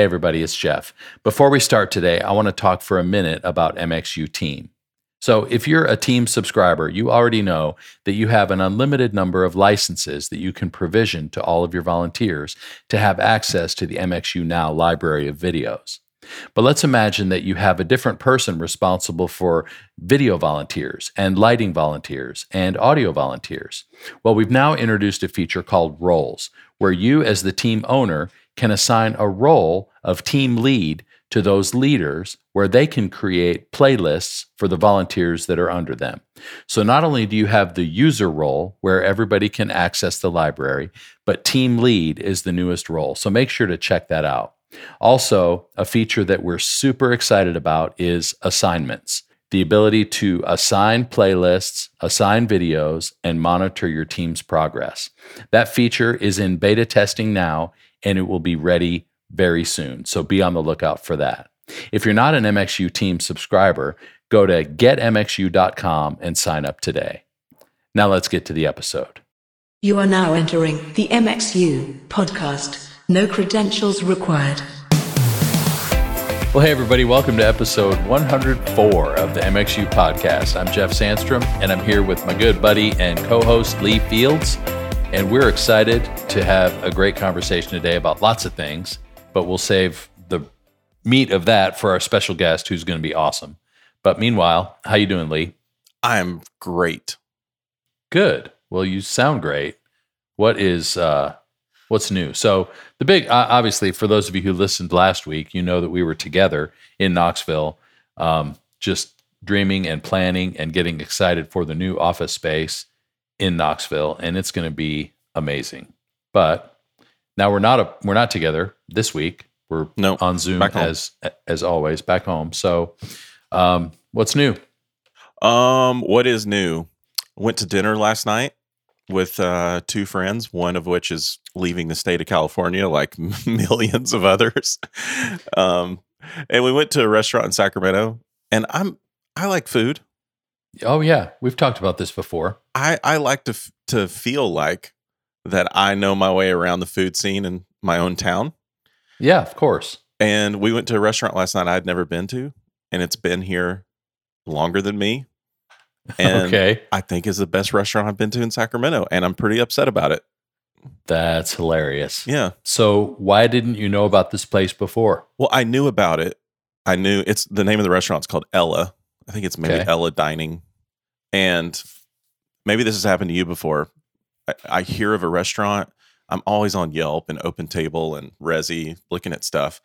Hey, everybody, it's Jeff. Before we start today, I want to talk for a minute about MXU Team. So, if you're a Team subscriber, you already know that you have an unlimited number of licenses that you can provision to all of your volunteers to have access to the MXU Now library of videos. But let's imagine that you have a different person responsible for video volunteers and lighting volunteers and audio volunteers. Well, we've now introduced a feature called roles, where you, as the team owner, can assign a role of team lead to those leaders where they can create playlists for the volunteers that are under them. So not only do you have the user role where everybody can access the library, but team lead is the newest role. So make sure to check that out. Also, a feature that we're super excited about is assignments the ability to assign playlists, assign videos, and monitor your team's progress. That feature is in beta testing now and it will be ready very soon. So be on the lookout for that. If you're not an MXU team subscriber, go to getmxu.com and sign up today. Now let's get to the episode. You are now entering the MXU podcast. No credentials required. Well, hey, everybody, welcome to episode 104 of the MXU podcast. I'm Jeff Sandstrom, and I'm here with my good buddy and co host Lee Fields. And we're excited to have a great conversation today about lots of things, but we'll save the meat of that for our special guest who's going to be awesome. But meanwhile, how you doing, Lee? I'm great. Good. Well, you sound great. What is uh what's new? So, the big obviously for those of you who listened last week, you know that we were together in Knoxville um, just dreaming and planning and getting excited for the new office space in Knoxville, and it's going to be amazing. But now we're not a, we're not together this week. We're no, on Zoom as as always back home. So, um, what's new? Um, what is new? Went to dinner last night with uh, two friends, one of which is leaving the state of California, like millions of others. Um, and we went to a restaurant in Sacramento, and I'm I like food. Oh yeah, we've talked about this before. I I like to f- to feel like that I know my way around the food scene in my own town. Yeah, of course. And we went to a restaurant last night I'd never been to, and it's been here longer than me. And okay. I think is the best restaurant I've been to in Sacramento, and I'm pretty upset about it. That's hilarious. Yeah. So why didn't you know about this place before? Well, I knew about it. I knew it's the name of the restaurant's called Ella. I think it's maybe okay. Ella Dining. And maybe this has happened to you before. I, I, hear of a restaurant. I'm always on Yelp and Open Table and Resy looking at stuff.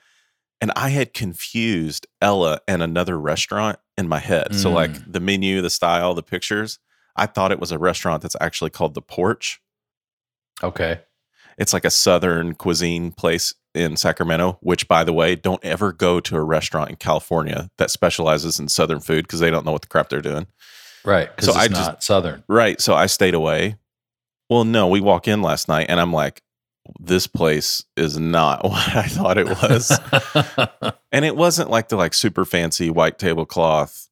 And I had confused Ella and another restaurant in my head. Mm. So, like mm. the menu, the style, the pictures, I thought it was a restaurant that's actually called The Porch. Okay. It's like a Southern cuisine place in Sacramento, which, by the way, don't ever go to a restaurant in California that specializes in Southern food because they don't know what the crap they're doing. Right. So I just Southern. Right. So I stayed away. Well, no, we walk in last night and I'm like, this place is not what I thought it was. and it wasn't like the like super fancy white tablecloth.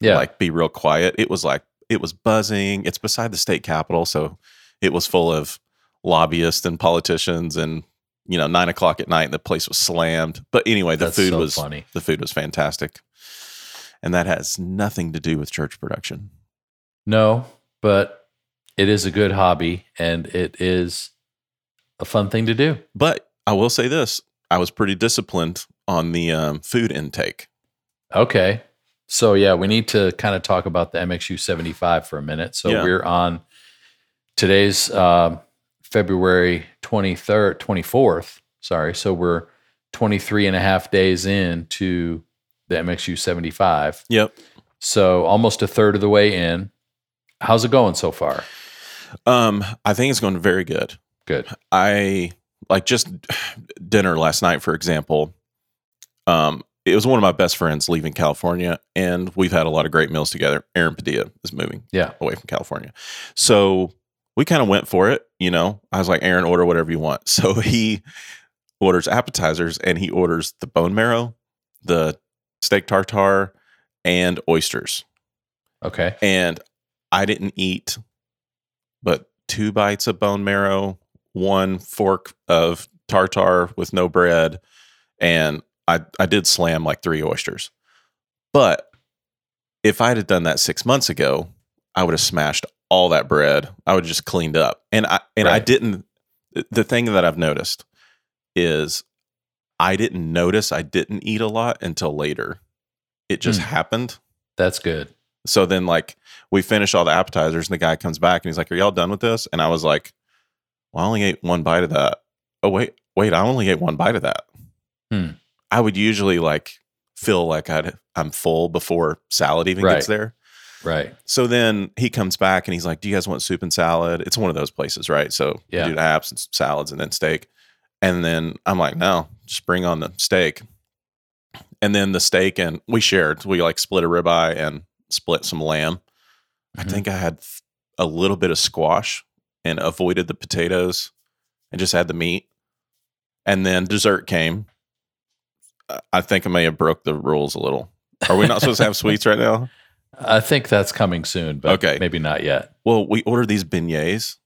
Yeah. Like be real quiet. It was like it was buzzing. It's beside the state capitol, so it was full of lobbyists and politicians and you know, nine o'clock at night and the place was slammed. But anyway, the That's food so was funny. The food was fantastic. And that has nothing to do with church production. No, but it is a good hobby and it is a fun thing to do. But I will say this I was pretty disciplined on the um, food intake. Okay. So, yeah, we need to kind of talk about the MXU 75 for a minute. So, yeah. we're on today's uh, February 23rd, 24th. Sorry. So, we're 23 and a half days into the MXU 75. Yep. So, almost a third of the way in. How's it going so far? Um, I think it's going very good. Good. I like just dinner last night, for example. Um, it was one of my best friends leaving California, and we've had a lot of great meals together. Aaron Padilla is moving, yeah, away from California, so we kind of went for it. You know, I was like, Aaron, order whatever you want. So he orders appetizers, and he orders the bone marrow, the steak tartare, and oysters. Okay, and I didn't eat but two bites of bone marrow, one fork of tartar with no bread and I I did slam like three oysters. But if I'd have done that six months ago, I would have smashed all that bread. I would have just cleaned up, and I and I didn't. The thing that I've noticed is I didn't notice I didn't eat a lot until later. It just Hmm. happened. That's good. So then, like, we finish all the appetizers, and the guy comes back and he's like, "Are y'all done with this?" And I was like, "Well, I only ate one bite of that." Oh wait, wait, I only ate one bite of that. Hmm. I would usually like feel like I'd, I'm full before salad even Right. gets there. Right. So then he comes back and he's like, "Do you guys want soup and salad?" It's one of those places, right? So Yeah. you do the apps and salads and then steak. And then I'm like, "No, just bring on the steak." And then the steak and we shared. We like split a ribeye and split some lamb. I Mhm. think I had a little bit of squash and avoided the potatoes and just had the meat. And then dessert came. I- think I may have broke the rules a little. Are we not supposed to have sweets right now? I think that's coming soon, but Okay. maybe not yet. Well, we ordered these beignets,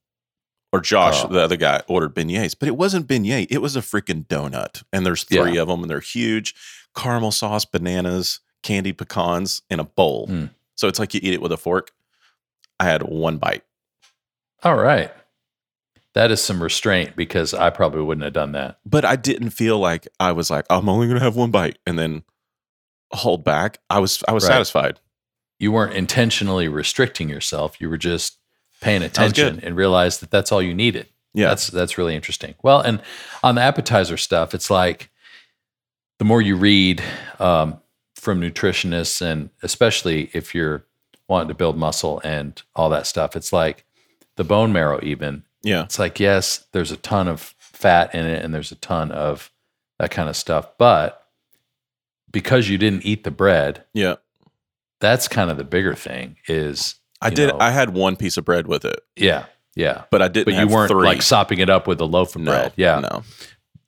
or Josh, Oh. the other guy, ordered beignets, but it wasn't beignet. It was a freaking donut, and there's three of them, and they're huge, caramel sauce, bananas, candied pecans in a bowl. Mm. So it's like you eat it with a fork. I had one bite. All right. That is some restraint because I probably wouldn't have done that. but I didn't feel like I was like I'm only going to have one bite and then hold back. I was I was Right. satisfied. You weren't intentionally restricting yourself. You were just paying attention and realized that that's all you needed. Yeah, That's that's really interesting. Well, and on the appetizer stuff, it's like the more you read um, from nutritionists, and especially if you're wanting to build muscle and all that stuff, it's like the bone marrow. Even yeah, it's like yes, there's a ton of fat in it, and there's a ton of that kind of stuff, but because you didn't eat the bread, yeah. that's kind of the bigger thing. Is I did. know- I had one piece of bread with it, yeah, yeah. but I didn't. But you weren't three. like sopping it up with a loaf of no, bread. Yeah. no.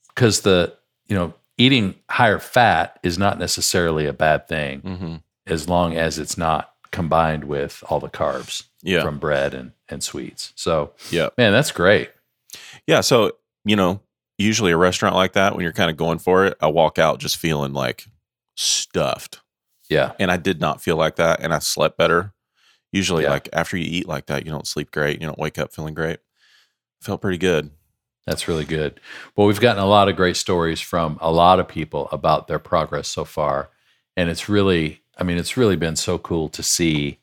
because the you know eating higher fat is not necessarily a bad thing hmm as long as it's not combined with all the carbs Yeah, from bread and and sweets. So yeah, man, that's great. yeah. So you know, usually a restaurant like that, when you're kind of going for it, I walk out just feeling like stuffed, Yeah, and I did not feel like that, and I slept better. Usually, Yeah. like after you eat like that, you don't sleep great. You don't wake up feeling great. Felt pretty good. that's really good. Well, we've gotten a lot of great stories from a lot of people about their progress so far, and it's really, I mean, it's really been so cool to see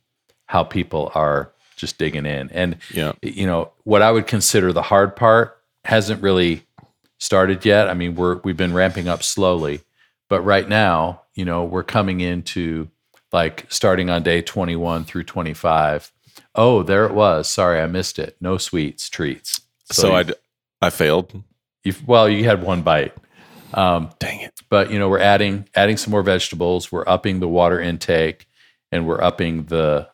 how people are just digging in and Yeah, you know what I would consider the hard part hasn't really started yet. I mean, we're we've been ramping up slowly, but right now, you know, we're coming into like starting on day 21 through 25. Oh, there it was. Sorry, I missed it. No sweets, treats. so, you- I I failed. you've, well, you had one bite. Um, Dang it. but you know, we're adding adding some more vegetables. We're upping the water intake, and we're upping the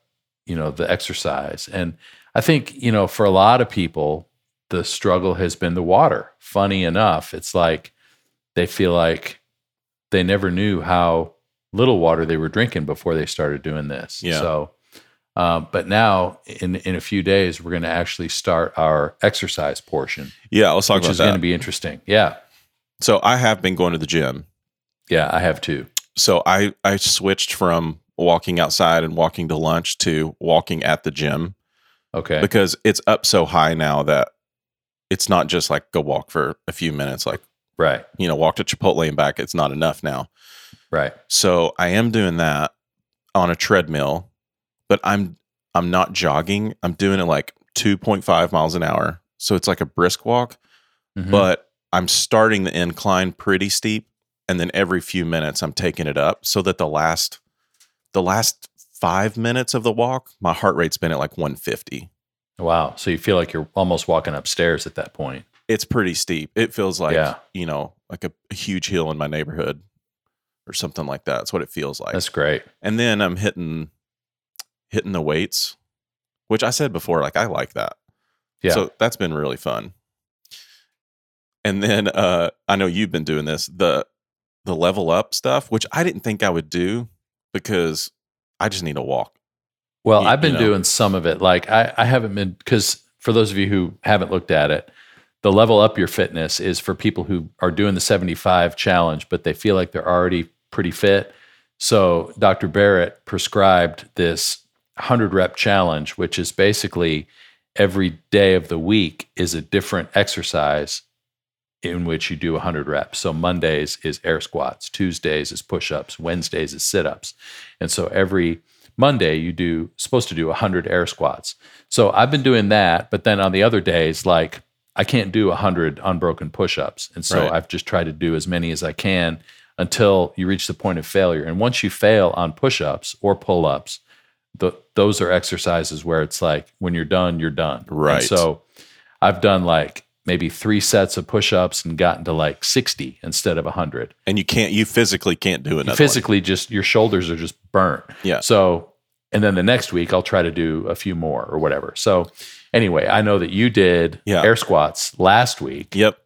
you know the exercise. And I think you know for a lot of people, the struggle has been the water. Funny enough, it's like they feel like they never knew how little water they were drinking before they started doing this. Yeah. So. Um, but now, in in a few days, we're going to actually start our exercise portion, Yeah, let's talk about it. which about is going to be interesting. Yeah, so I have been going to the gym. yeah, I have too. So I I switched from walking outside and walking to lunch to walking at the gym Okay, because it's up so high now that it's not just like go walk for a few minutes like right, you know walk to Chipotle and back it's not enough now. right. So I am doing that on a treadmill, but I'm I'm not jogging. I'm doing it like 2.5 miles an hour. So it's like a brisk walk, Mhm. but I'm starting the incline pretty steep and then every few minutes I'm taking it up so that the last the last 5 minutes of the walk, my heart rate's been at like 150. wow. So you feel like you're almost walking upstairs at that point. It's pretty steep. It feels like, Yeah. you know, like a, a huge hill in my neighborhood or something like that. That's what it feels like. That's great. and then I'm hitting hitting the weights, which I said before, like I like that. Yeah. So that's been really fun. And then uh I know you've been doing this, the the level up stuff, which I didn't think I would do because I just need to walk. well, you- I've been you know. doing some of it. Like I, I haven't been because for those of you who haven't looked at it, the level up your fitness is for people who are doing the 75 challenge, but they feel like they're already pretty fit. So Dr. Barrett prescribed this 100 rep challenge, which is basically every day of the week is a different exercise in which you do 100 reps. So Mondays is air squats, Tuesdays is push-ups, Wednesdays is sit-ups. And so every Monday you do supposed to do 100 air squats. So I've been doing that, but then on the other days like I can't do 100 unbroken push-ups. And so Right. I've just tried to do as many as I can until you reach the point of failure. And once you fail on push-ups or pull-ups, the, those are exercises where it's like when you're done, you're done. And Right. so I've done like maybe three sets of push-ups and gotten to like 60 instead of 100. And you can't, you physically can't do it another. one. physically just your shoulders are just burnt. Yeah. So and then the next week I'll try to do a few more or whatever. So anyway, I know that you did Yeah. air squats last week Yep.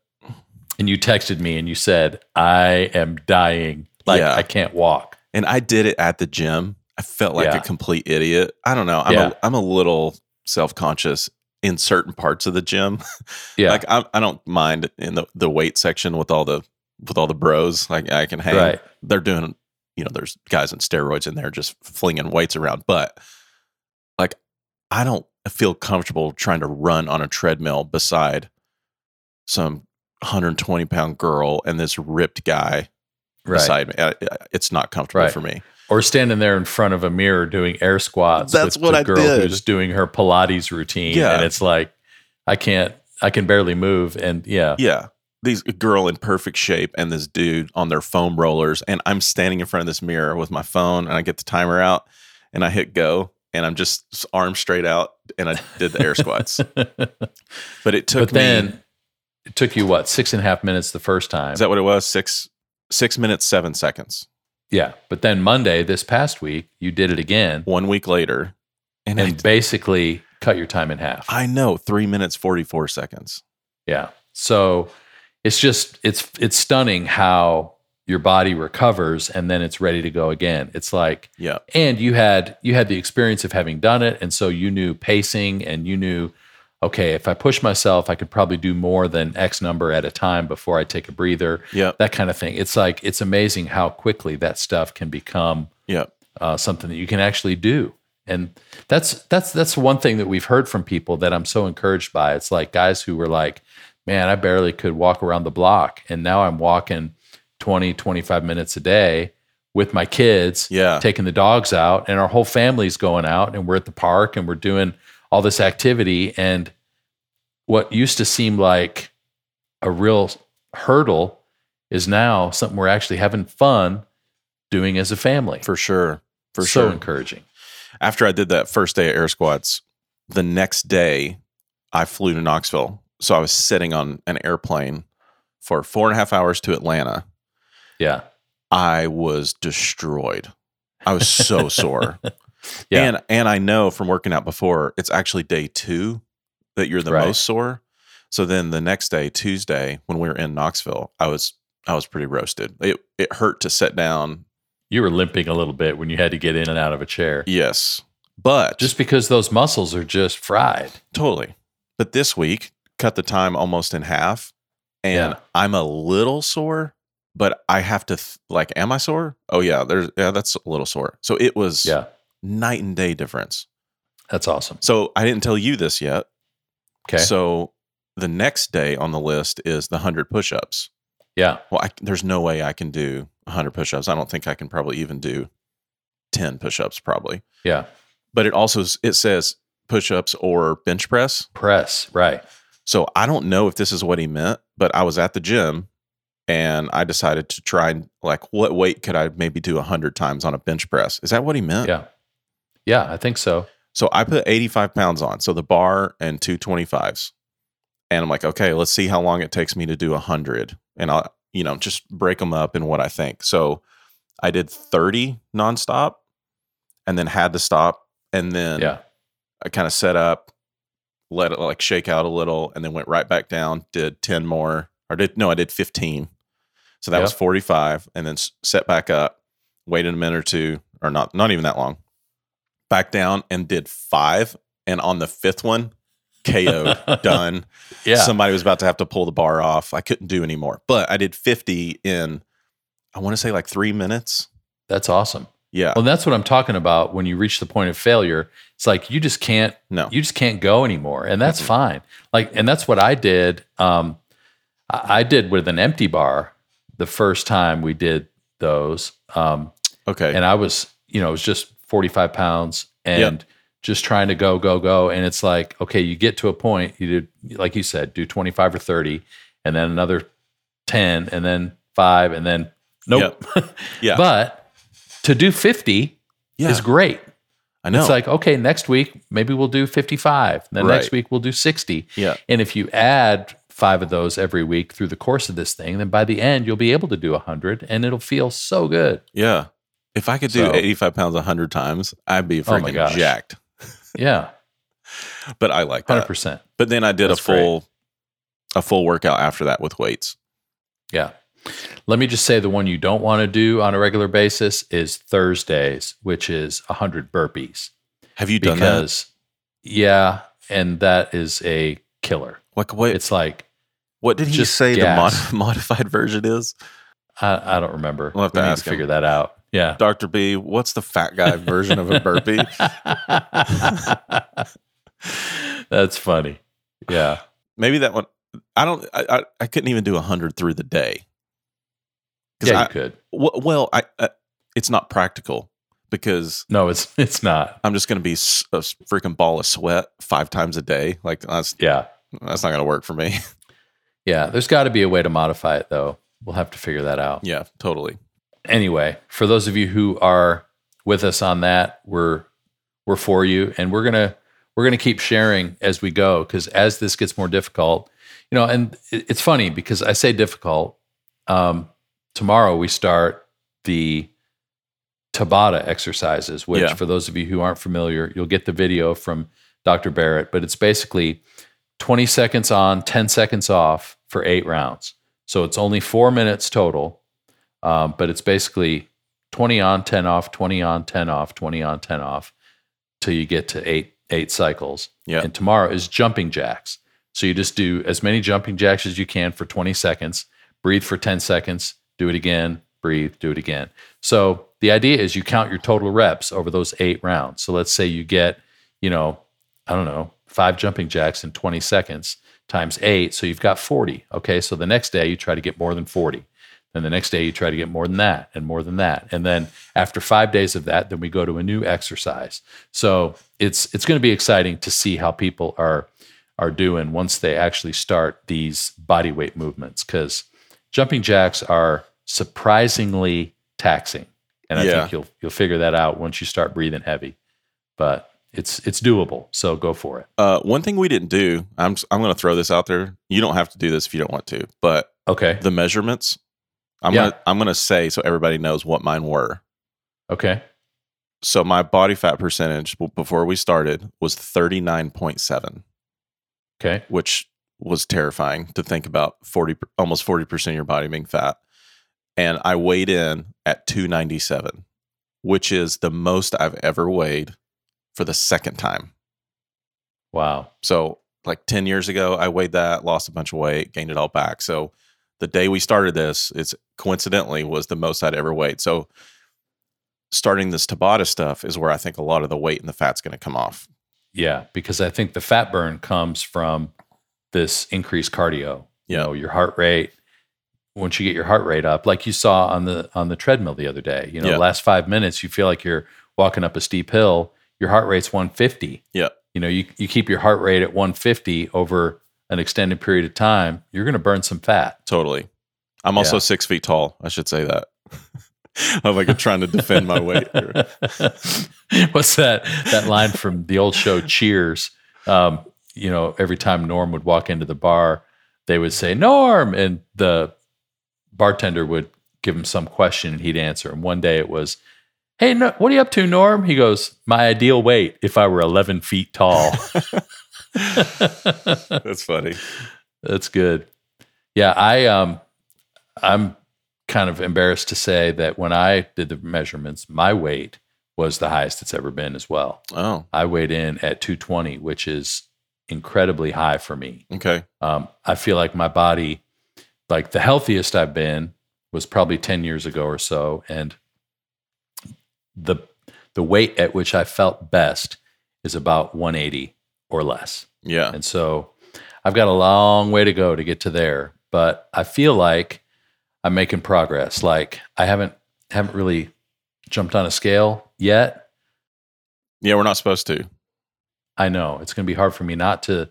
and you texted me and you said, I am dying. Like Yeah. I can't walk. And I did it at the gym. I felt like Yeah. a complete idiot. I don't know. I'm Yeah. a, I'm a little self conscious in certain parts of the gym. Yeah. like I, I don't mind in the, the weight section with all the with all the bros. Like I can hang. Right. They're doing. You know, there's guys on steroids in there just flinging weights around. But like, I don't feel comfortable trying to run on a treadmill beside some 120 pound girl and this ripped guy right. beside me. It's not comfortable Right. for me. Or standing there in front of a mirror doing air squats. That's with what the I girl did. who's doing her Pilates routine. Yeah. And it's like, I can't, I can barely move. And yeah. Yeah. These girl in perfect shape and this dude on their foam rollers. And I'm standing in front of this mirror with my phone and I get the timer out and I hit go and I'm just arms straight out and I did the air squats. But it took but then me it took you what, six and a half minutes the first time? is that what it was? Six six minutes, seven seconds. Yeah. But then Monday, this past week, you did it again One week later. And, and basically cut your time in half. I, I know three minutes, 44 seconds. Yeah. So it's just it's it's stunning how your body recovers and then it's ready to go again. It's like Yeah. and you had you had the experience of having done it and so you knew pacing and you knew okay, if I push myself, I could probably do more than X number at a time before I take a breather. Yeah. That kind of thing. It's like it's amazing how quickly that stuff can become Yep. uh, something that you can actually do. And that's that's that's one thing that we've heard from people that I'm so encouraged by. It's like guys who were like, "Man, I barely could walk around the block, and now I'm walking 20, 25 minutes a day with my kids, Yeah. taking the dogs out, and our whole family's going out, and we're at the park, and we're doing all this activity. And what used to seem like a real hurdle is now something we're actually having fun doing as a family. For sure. For so sure. encouraging. after I did that first day of air squats, the next day I flew to Knoxville. So I was sitting on an airplane for four and a half hours to Atlanta. Yeah. I was destroyed. I was so sore. Yeah. And and I know from working out before, it's actually day two that you're the Right. most sore. So then the next day, Tuesday, when we were in Knoxville, I was I was pretty roasted. It it hurt to sit down. You were limping a little bit when you had to get in and out of a chair. Yes. But Just because those muscles are just fried. Totally. But this week, cut the time almost in half. And Yeah. I'm a little sore, but I have to, th- like, am I sore? Oh, yeah, there's, yeah, that's a little sore. So it was Yeah. Night and day difference. That's awesome. So I didn't tell you this yet. Okay. So the next day on the list is the 100 push ups. yeah. Well, I, there's no way I can do 100 push ups. I don't think I can probably even do 10 push ups, probably. Yeah. But it also, it says push ups or bench press. Press. Right. So I don't know if this is what he meant, but I was at the gym and I decided to try like what weight could I maybe do a hundred times on a bench press? Is that what he meant? Yeah. Yeah. I think so. So I put 85 pounds on. So the bar and two 25s. And I'm like, okay, let's see how long it takes me to do a hundred. And I'll, you know, just break them up in what I think. So I did 30 nonstop and then had to stop. And then Yeah. I kind of set up, let it like shake out a little, and then went right back down. Did ten more, or did no, I did fifteen. So that was forty five, and then set back up. Waited a minute or two, or not, not even that long. Back down and did five, and on the fifth one, KO'd, done. Yeah. Somebody was about to have to pull the bar off. I couldn't do anymore. But I did 50 in, I want to say like three minutes. That's awesome. Yeah. Well, that's what I'm talking about when you reach the point of failure. It's like you just can't No. you just can't go anymore. And that's Mhm. fine. Like and that's what I did. Um I, I did with an empty bar the first time we did those. Um Okay. and I was, you know, it was just 45 pounds and just trying to go, go, go. And it's like, okay, you get to a point, you do, like you said, do 25 or 30, and then another 10, and then five, and then nope. yeah. but to do 50 yeah. is great. I know. It's like, okay, next week, maybe we'll do 55. Then Right. next week, we'll do 60. yeah. And if you add five of those every week through the course of this thing, then by the end, you'll be able to do 100 and it'll feel so good. Yeah. If I could do So- 85 pounds 100 times, I'd be Oh freaking gosh. jacked. Yeah, But I like that. 100%. But then I did That's a full a full workout after that with weights. Yeah. Let me just say the one you don't want to do on a regular basis is Thursdays, which is 100 burpees. Have you done that? Because, yeah, and that is a killer. Like what It's like, what did he just say gas. the mod- modified version is? I, I don't remember. We'll have to We ask him. figure that out. Yeah. Dr. B, what's the fat guy version of a burpee? That's funny. Yeah. Maybe that one I don't I, I, I couldn't even do 100 through the day. Yeah, I- you could. w- well, I uh, it's not practical because No, it's it's not. I'm just going to be a freaking ball of sweat five times a day. Like that's Yeah. that's not going to work for me. Yeah. There's got to be a way to modify it, though. We'll have to figure that out. yeah, totally. Anyway, for those of you who are with us on that, we're we're for you, and we're gonna we're gonna keep sharing as we go because as this gets more difficult, you know, and it- it's funny because I say difficult. Um, tomorrow we start the Tabata exercises, which Yeah. for those of you who aren't familiar, you'll get the video from Dr. Barrett, but it's basically 20 seconds on, 10 seconds off for eight rounds. So it's only four minutes total. Um, but it's basically 20 on, 10 off, 20 on, 10 off, 20 on, 10 off till you get to eight eight cycles. Yeah. And tomorrow is jumping jacks. So you just do as many jumping jacks as you can for 20 seconds, breathe for 10 seconds, do it again, breathe, do it again. So the idea is you count your total reps over those eight rounds. So let's say you get, you know, I don't know, five jumping jacks in 20 seconds times eight. So you've got 40. Okay. So the next day you try to get more than 40. Then the next day you try to get more than that and more than that. And then after five days of that, then we go to a new exercise. So it's it's going to be exciting to see how people are are doing once they actually start these body weight movements because jumping jacks are surprisingly taxing. And I Yeah. think you'll you'll figure that out once you start breathing heavy. But it's it's doable. So go for it. Uh, one thing we didn't do, I'm I'm going to throw this out there. You don't have to do this if you don't want to, but Okay. the measurements, I'm Yeah. gonna I'm gonna say so everybody knows what mine were. Okay. So my body fat percentage before we started was 39.7, Okay. which was terrifying to think about 40 almost 40% of your body being fat. And I weighed in at 297, which is the most I've ever weighed for the second time. Wow. So, like 10 years ago, I weighed that, lost a bunch of weight, gained it all back. So, the day we started this, it's coincidentally was the most I'd ever weighed. So, starting this Tabata stuff is where I think a lot of the weight and the fat's going to come off. Yeah, because I think the fat burn comes from this increased cardio. You know, your heart rate. Once you get your heart rate up, like you saw on the on the treadmill the other day, you know, Yeah. the last five minutes, you feel like you're walking up a steep hill. Your heart rate's 150. Yeah. You know, you you keep your heart rate at 150 over an extended period of time, you're going to burn some fat. Totally. I'm also Yeah. six feet tall. I should say that. I'm like trying to defend my weight. What's that that line from the old show Cheers? Um, you know, every time Norm would walk into the bar, they would say Norm, and the bartender would give him some question, and he'd answer. And one day it was, "Hey, no, what are you up to, Norm?" He goes, "My ideal weight if I were 11 feet tall." That's funny. That's good. Yeah, I um I'm kind of embarrassed to say that when I did the measurements, my weight was the highest it's ever been as well. Oh, I weighed in at 220, which is incredibly high for me. Okay. Um, I feel like my body, like the healthiest I've been, was probably ten years ago or so, and the the weight at which I felt best is about 180 or less. Yeah. And so I've got a long way to go to get to there, but I feel like I'm making progress. Like I haven't haven't really jumped on a scale yet. Yeah, we're not supposed to. I know it's going to be hard for me not to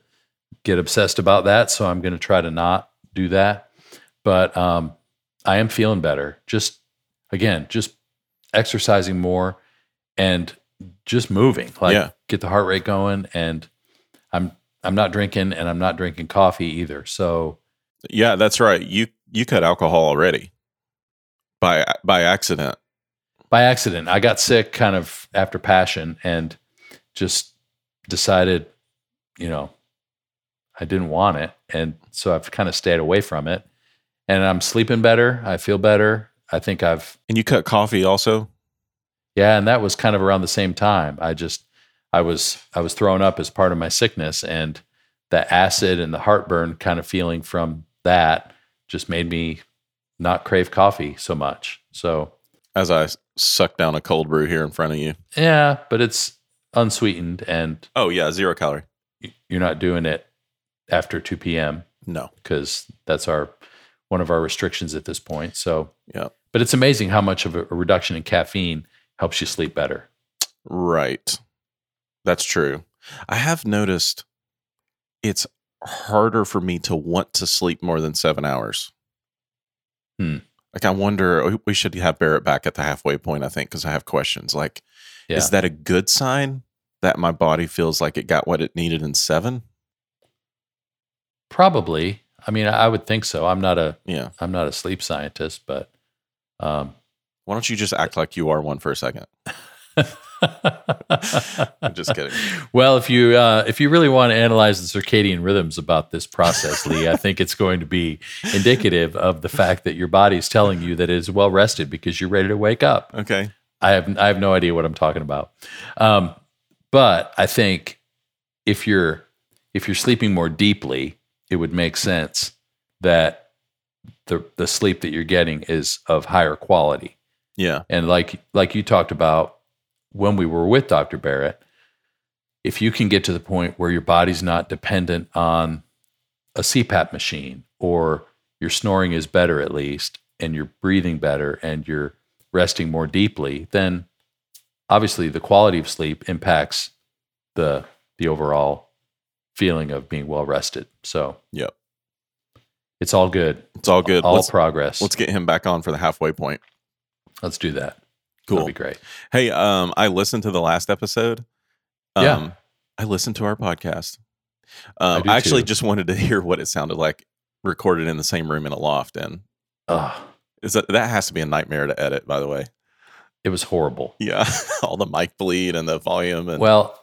get obsessed about that, so I'm going to try to not do that. But um, I am feeling better. Just again, just exercising more and just moving. Like Yeah. get the heart rate going, and I'm I'm not drinking, and I'm not drinking coffee either. So Yeah, that's right. You you cut alcohol already by by accident. by accident, I got sick kind of after passion, and just decided, you know, I didn't want it, and so I've kind of stayed away from it. And I'm sleeping better. I feel better. I think I've And you cut coffee also? Yeah, and that was kind of around the same time. I just I was I was thrown up as part of my sickness and the acid and the heartburn kind of feeling from that just made me not crave coffee so much. So, As I suck down a cold brew here in front of you. yeah, but it's unsweetened and Oh yeah, zero calorie. you're not doing it after 2 p.m. No. because that's our one of our restrictions at this point. So, Yeah. but it's amazing how much of a reduction in caffeine helps you sleep better. Right. That's true. I have noticed it's harder for me to want to sleep more than seven hours. Hmm. Like, I wonder, we should have Barrett back at the halfway point, I think, because I have questions. Like, Yeah. is that a good sign that my body feels like it got what it needed in seven? Probably. I mean, I would think so. I'm not a Yeah. I'm not a sleep scientist, but um, Why don't you just act like you are one for a second? I'm just kidding. Well, if you uh, if you really want to analyze the circadian rhythms about this process, Lee, I think it's going to be indicative of the fact that your body is telling you that it is well rested because you're ready to wake up. Okay. I have I have no idea what I'm talking about, um, but I think if you're if you're sleeping more deeply, it would make sense that the the sleep that you're getting is of higher quality. Yeah. And like like you talked about when we were with Dr. Barrett, if you can get to the point where your body's not dependent on a CPAP machine or your snoring is better at least and you're breathing better and you're resting more deeply, then obviously the quality of sleep impacts the the overall feeling of being well rested. So Yep. it's all good. It's all good. All let's, progress. let's get him back on for the halfway point. Let's do that. Cool. That'd be great. Hey, um, I listened to the last episode. Um, Yeah. I listened to our podcast. Um, I I, actually just wanted to hear what it sounded like recorded in the same room in a loft. And Ugh, is that that has to be a nightmare to edit, by the way. it was horrible. Yeah, all the mic bleed and the volume and Well,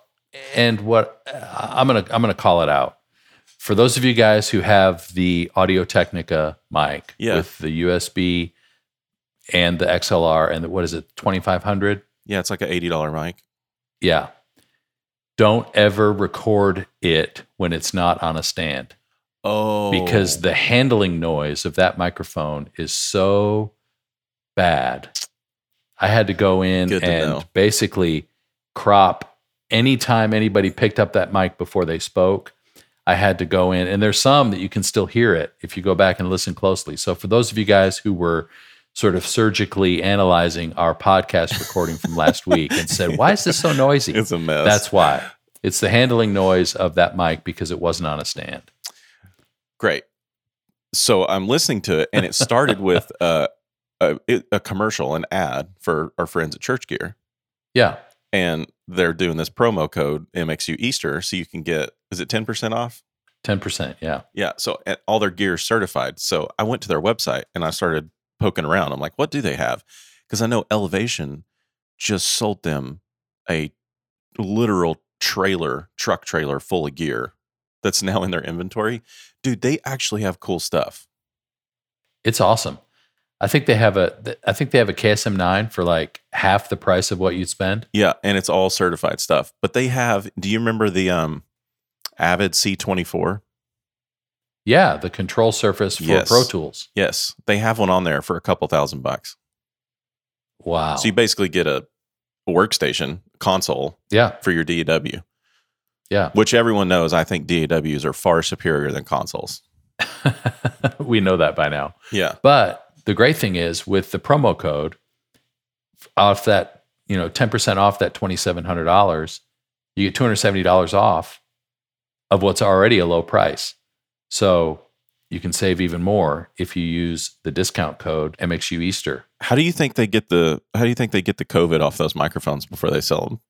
and what I'm gonna I'm gonna call it out for those of you guys who have the Audio Technica mic Yeah. with the USB and the XLR and the, what is it 2500? yeah, it's like an eighty dollar mic. Yeah. Don't ever record it when it's not on a stand Oh, because the handling noise of that microphone is so bad. I had to go in to and know. basically crop anytime anybody picked up that mic before they spoke. I had to go in, and there's some that you can still hear it if you go back and listen closely. So, for those of you guys who were sort of surgically analyzing our podcast recording from last week and said, Why is this so noisy? it's a mess. That's why. It's the handling noise of that mic because it wasn't on a stand. great. So I'm listening to it, and it started with uh, a a commercial, an ad for our friends at Church Gear. Yeah. and they're doing this promo code MXU Easter, so you can get is it ten percent off? 10%. Yeah. Yeah, so all their gear is certified. So I went to their website and I started poking around. I'm like, what do they have? Because I know Elevation just sold them a literal trailer, truck trailer full of gear that's now in their inventory. Dude, they actually have cool stuff. It's awesome. I think they have a I think they have a KSM 9 for like half the price of what you'd spend. Yeah, and it's all certified stuff. But they have. Do you remember the um Avid C24. Yeah, the control surface for Yes. Pro Tools. Yes, they have one on there for a couple thousand bucks. Wow. So you basically get a workstation console yeah, for your DAW, yeah. which everyone knows. I think DAWs are far superior than consoles. we know that by now. Yeah, But the great thing is with the promo code off that, you know, 10% off that $2,700, you get $270 off of what's already a low price. So you can save even more if you use the discount code MXU Easter. how do you think they get the How do you think they get the COVID off those microphones before they sell them?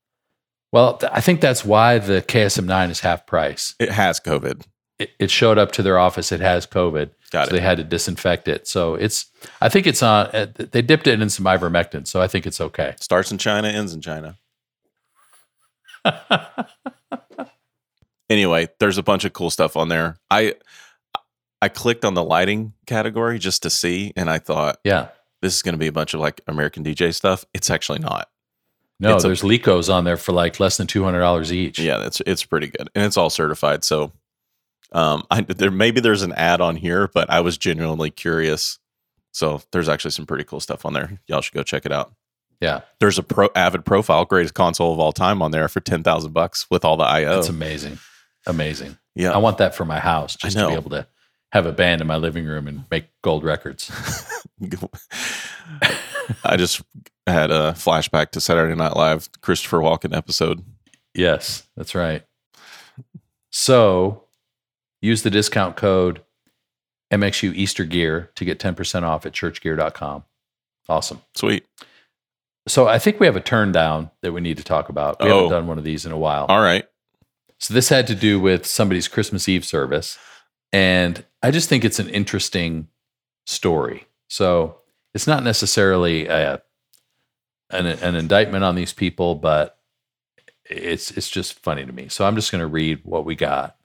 Well, th- I think that's why the KSM 9 is half price. It has COVID. It, it showed up to their office, it has COVID. Got so it. they had to disinfect it. So it's, I think it's on, uh, they dipped it in some ivermectin. So I think it's okay. Starts in China, ends in China. anyway, there's a bunch of cool stuff on there. I I clicked on the lighting category just to see, and I thought Yeah. this is going to be a bunch of like American DJ stuff. It's actually not. No, It's a- there's Lekos on there for like less than two hundred dollars each. Yeah, it's it's pretty good, and it's all certified. So, um, I there maybe there's an ad on here, but I was genuinely curious. So there's actually some pretty cool stuff on there. Y'all should go check it out. yeah, There's a pro Avid profile, greatest console of all time on there for ten thousand bucks with all the IO. that's amazing, amazing. yeah, I want that for my house, just to be able to have a band in my living room and make gold records. I just had a flashback to Saturday Night Live, Christopher Walken episode. yes, that's right. So use the discount code MXU Easter Gear to get ten percent off at churchgear.com. Awesome. Sweet. So I think we have a turn down that we need to talk about. We haven't Oh. done one of these in a while. All right. So this had to do with somebody's Christmas Eve service. And I just think it's an interesting story. So it's not necessarily a, an, an indictment on these people, but it's it's just funny to me. So I'm just going to read what we got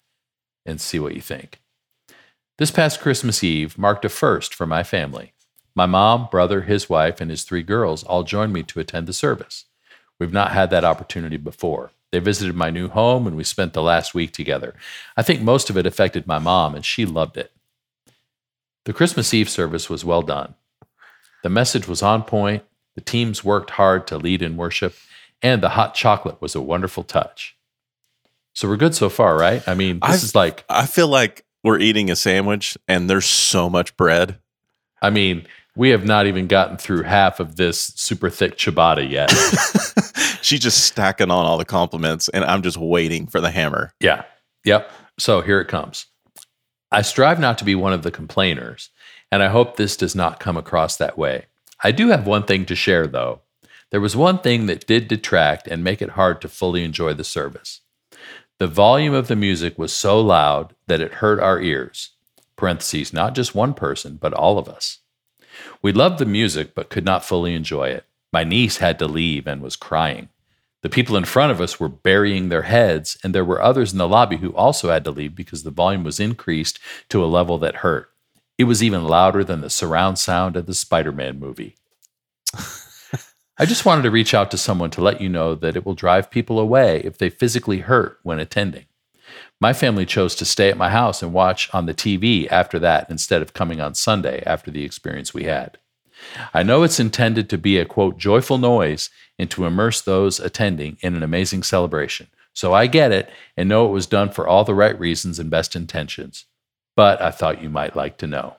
and see what you think. This past Christmas Eve marked a first for my family. My mom, brother, his wife, and his three girls all joined me to attend the service. We've not had that opportunity before. They visited my new home and we spent the last week together. I think most of it affected my mom and she loved it. The Christmas Eve service was well done. The message was on point, the teams worked hard to lead in worship, and the hot chocolate was a wonderful touch. So we're good so far, right? I mean, this I've- is like, I feel like we're eating a sandwich and there's so much bread. I mean, we have not even gotten through half of this super thick ciabatta yet. She's just stacking on all the compliments, and I'm just waiting for the hammer. Yeah. Yep. So here it comes. I strive not to be one of the complainers, and I hope this does not come across that way. I do have one thing to share, though. There was one thing that did detract and make it hard to fully enjoy the service. The volume of the music was so loud that it hurt our ears. Parentheses, not just one person, but all of us. We loved the music, but could not fully enjoy it. My niece had to leave and was crying. The people in front of us were burying their heads, and there were others in the lobby who also had to leave because the volume was increased to a level that hurt. It was even louder than the surround sound of the Spider Man movie. I just wanted to reach out to someone to let you know that it will drive people away if they physically hurt when attending. My family chose to stay at my house and watch on the TV after that instead of coming on Sunday after the experience we had. I know it's intended to be a quote joyful noise and to immerse those attending in an amazing celebration. So I get it and know it was done for all the right reasons and best intentions. But I thought you might like to know.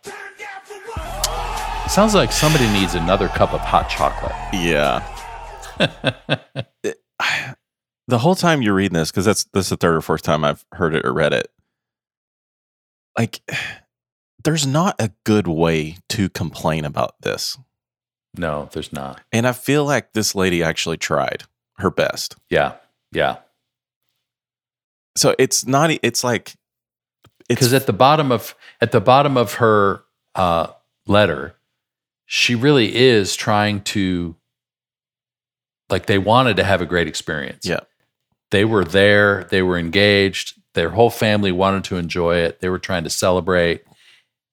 Sounds like somebody needs another cup of hot chocolate. Yeah. The whole time you're reading this, because that's this is the third or fourth time I've heard it or read it. Like, there's not a good way to complain about this, No, there's not. and I feel like this lady actually tried her best. Yeah. Yeah. So it's not. It's like it's because at the bottom of at the bottom of her uh, letter, she really is trying to like they wanted to have a great experience. Yeah. They were there, they were engaged, their whole family wanted to enjoy it. They were trying to celebrate,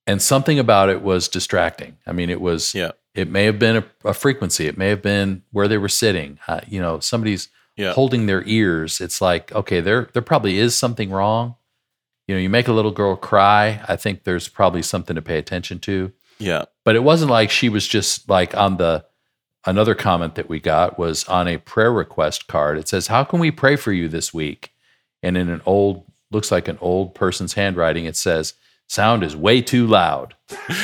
and something about it was distracting. I mean, it was. Yeah. It may have been a, a frequency. It may have been where they were sitting. Uh, you know, somebody's Yeah. holding their ears. It's like, okay, there there probably is something wrong, you know, you make a little girl cry. I think there's probably something to pay attention to. Yeah. But it wasn't like she was just like on the another comment that we got was on a prayer request card. It says, How can we pray for you this week? And in an old, looks like an old person's handwriting, it says, Sound is way too loud.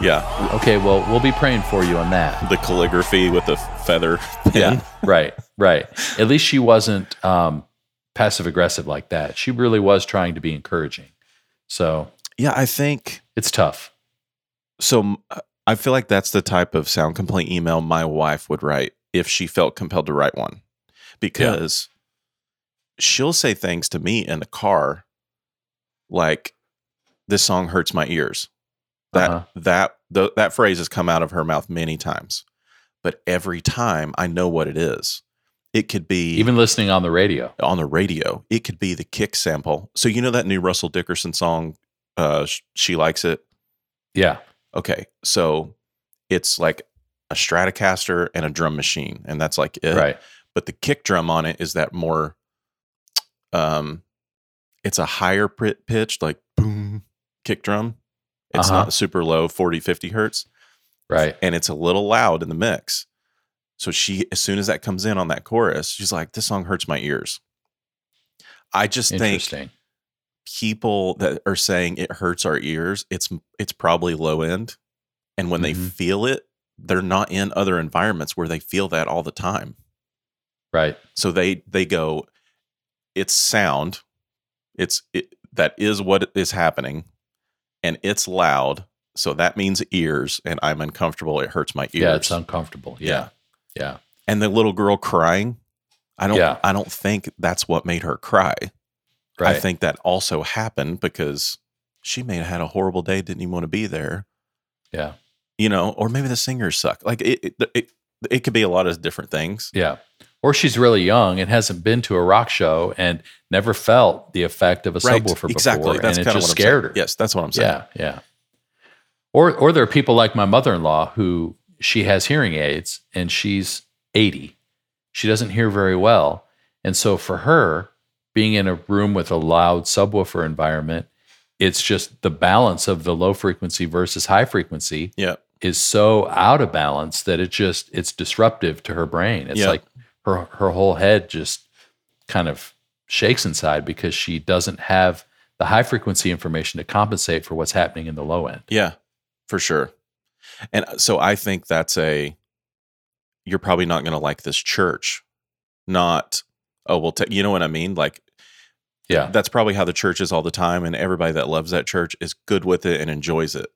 Yeah. Okay, well, we'll be praying for you on that. The calligraphy with the feather pen. right, right. At least she wasn't um, passive aggressive like that. She really was trying to be encouraging. So Yeah, I think it's tough. so. I feel like that's the type of sound complaint email my wife would write if she felt compelled to write one, because she'll say things to me in the car, like, "This song hurts my ears." That Uh-huh. that th- that phrase has come out of her mouth many times, but every time I know what it is. It could be Even listening on the radio. on the radio. It could be the kick sample. So you know that new Russell Dickerson song, uh, "She Likes It." Yeah. Okay, so it's like a Stratocaster and a drum machine, and that's like it. Right. But the kick drum on it is that more, um, it's a higher pri- pitched, like boom kick drum. It's Uh-huh. not super low, 40, 50 hertz, Right. and it's a little loud in the mix. So she, as soon as that comes in on that chorus, she's like, "This song hurts my ears." I just think Interesting. People that are saying it hurts our ears, it's it's probably low end, and when they Mhm. feel it, they're not in other environments where they feel that all the time. Right. So they they go, it's sound, it's it, that is what is happening, and it's loud. So that means ears, and I'm uncomfortable. It hurts my ears. Yeah, it's uncomfortable. Yeah. Yeah. and the little girl crying, I don't Yeah. I don't think that's what made her cry. Right. I think that also happened because she may have had a horrible day, didn't even want to be there, yeah. you know, or maybe the singers suck. Like it, it, it, it could be a lot of different things. Yeah. Or she's really young and hasn't been to a rock show and never felt the effect of a subwoofer exactly. before. That's and it kind of just scared saying. her. Yes, that's what I'm saying. Yeah. Yeah. Or or there are people like my mother-in-law who she has hearing aids and she's 80. She doesn't hear very well. And so for her, being in a room with a loud subwoofer environment, it's just the balance of the low frequency versus high frequency Yeah, is so out of balance that it just it's disruptive to her brain. It's Yeah. like her her whole head just kind of shakes inside because she doesn't have the high frequency information to compensate for what's happening in the low end. yeah, for sure. And uh, so I think that's a. You're probably not going to like this church. Not, oh, well, you know what I mean? Like Yeah. that's probably how the church is all the time, and everybody that loves that church is good with it and enjoys it.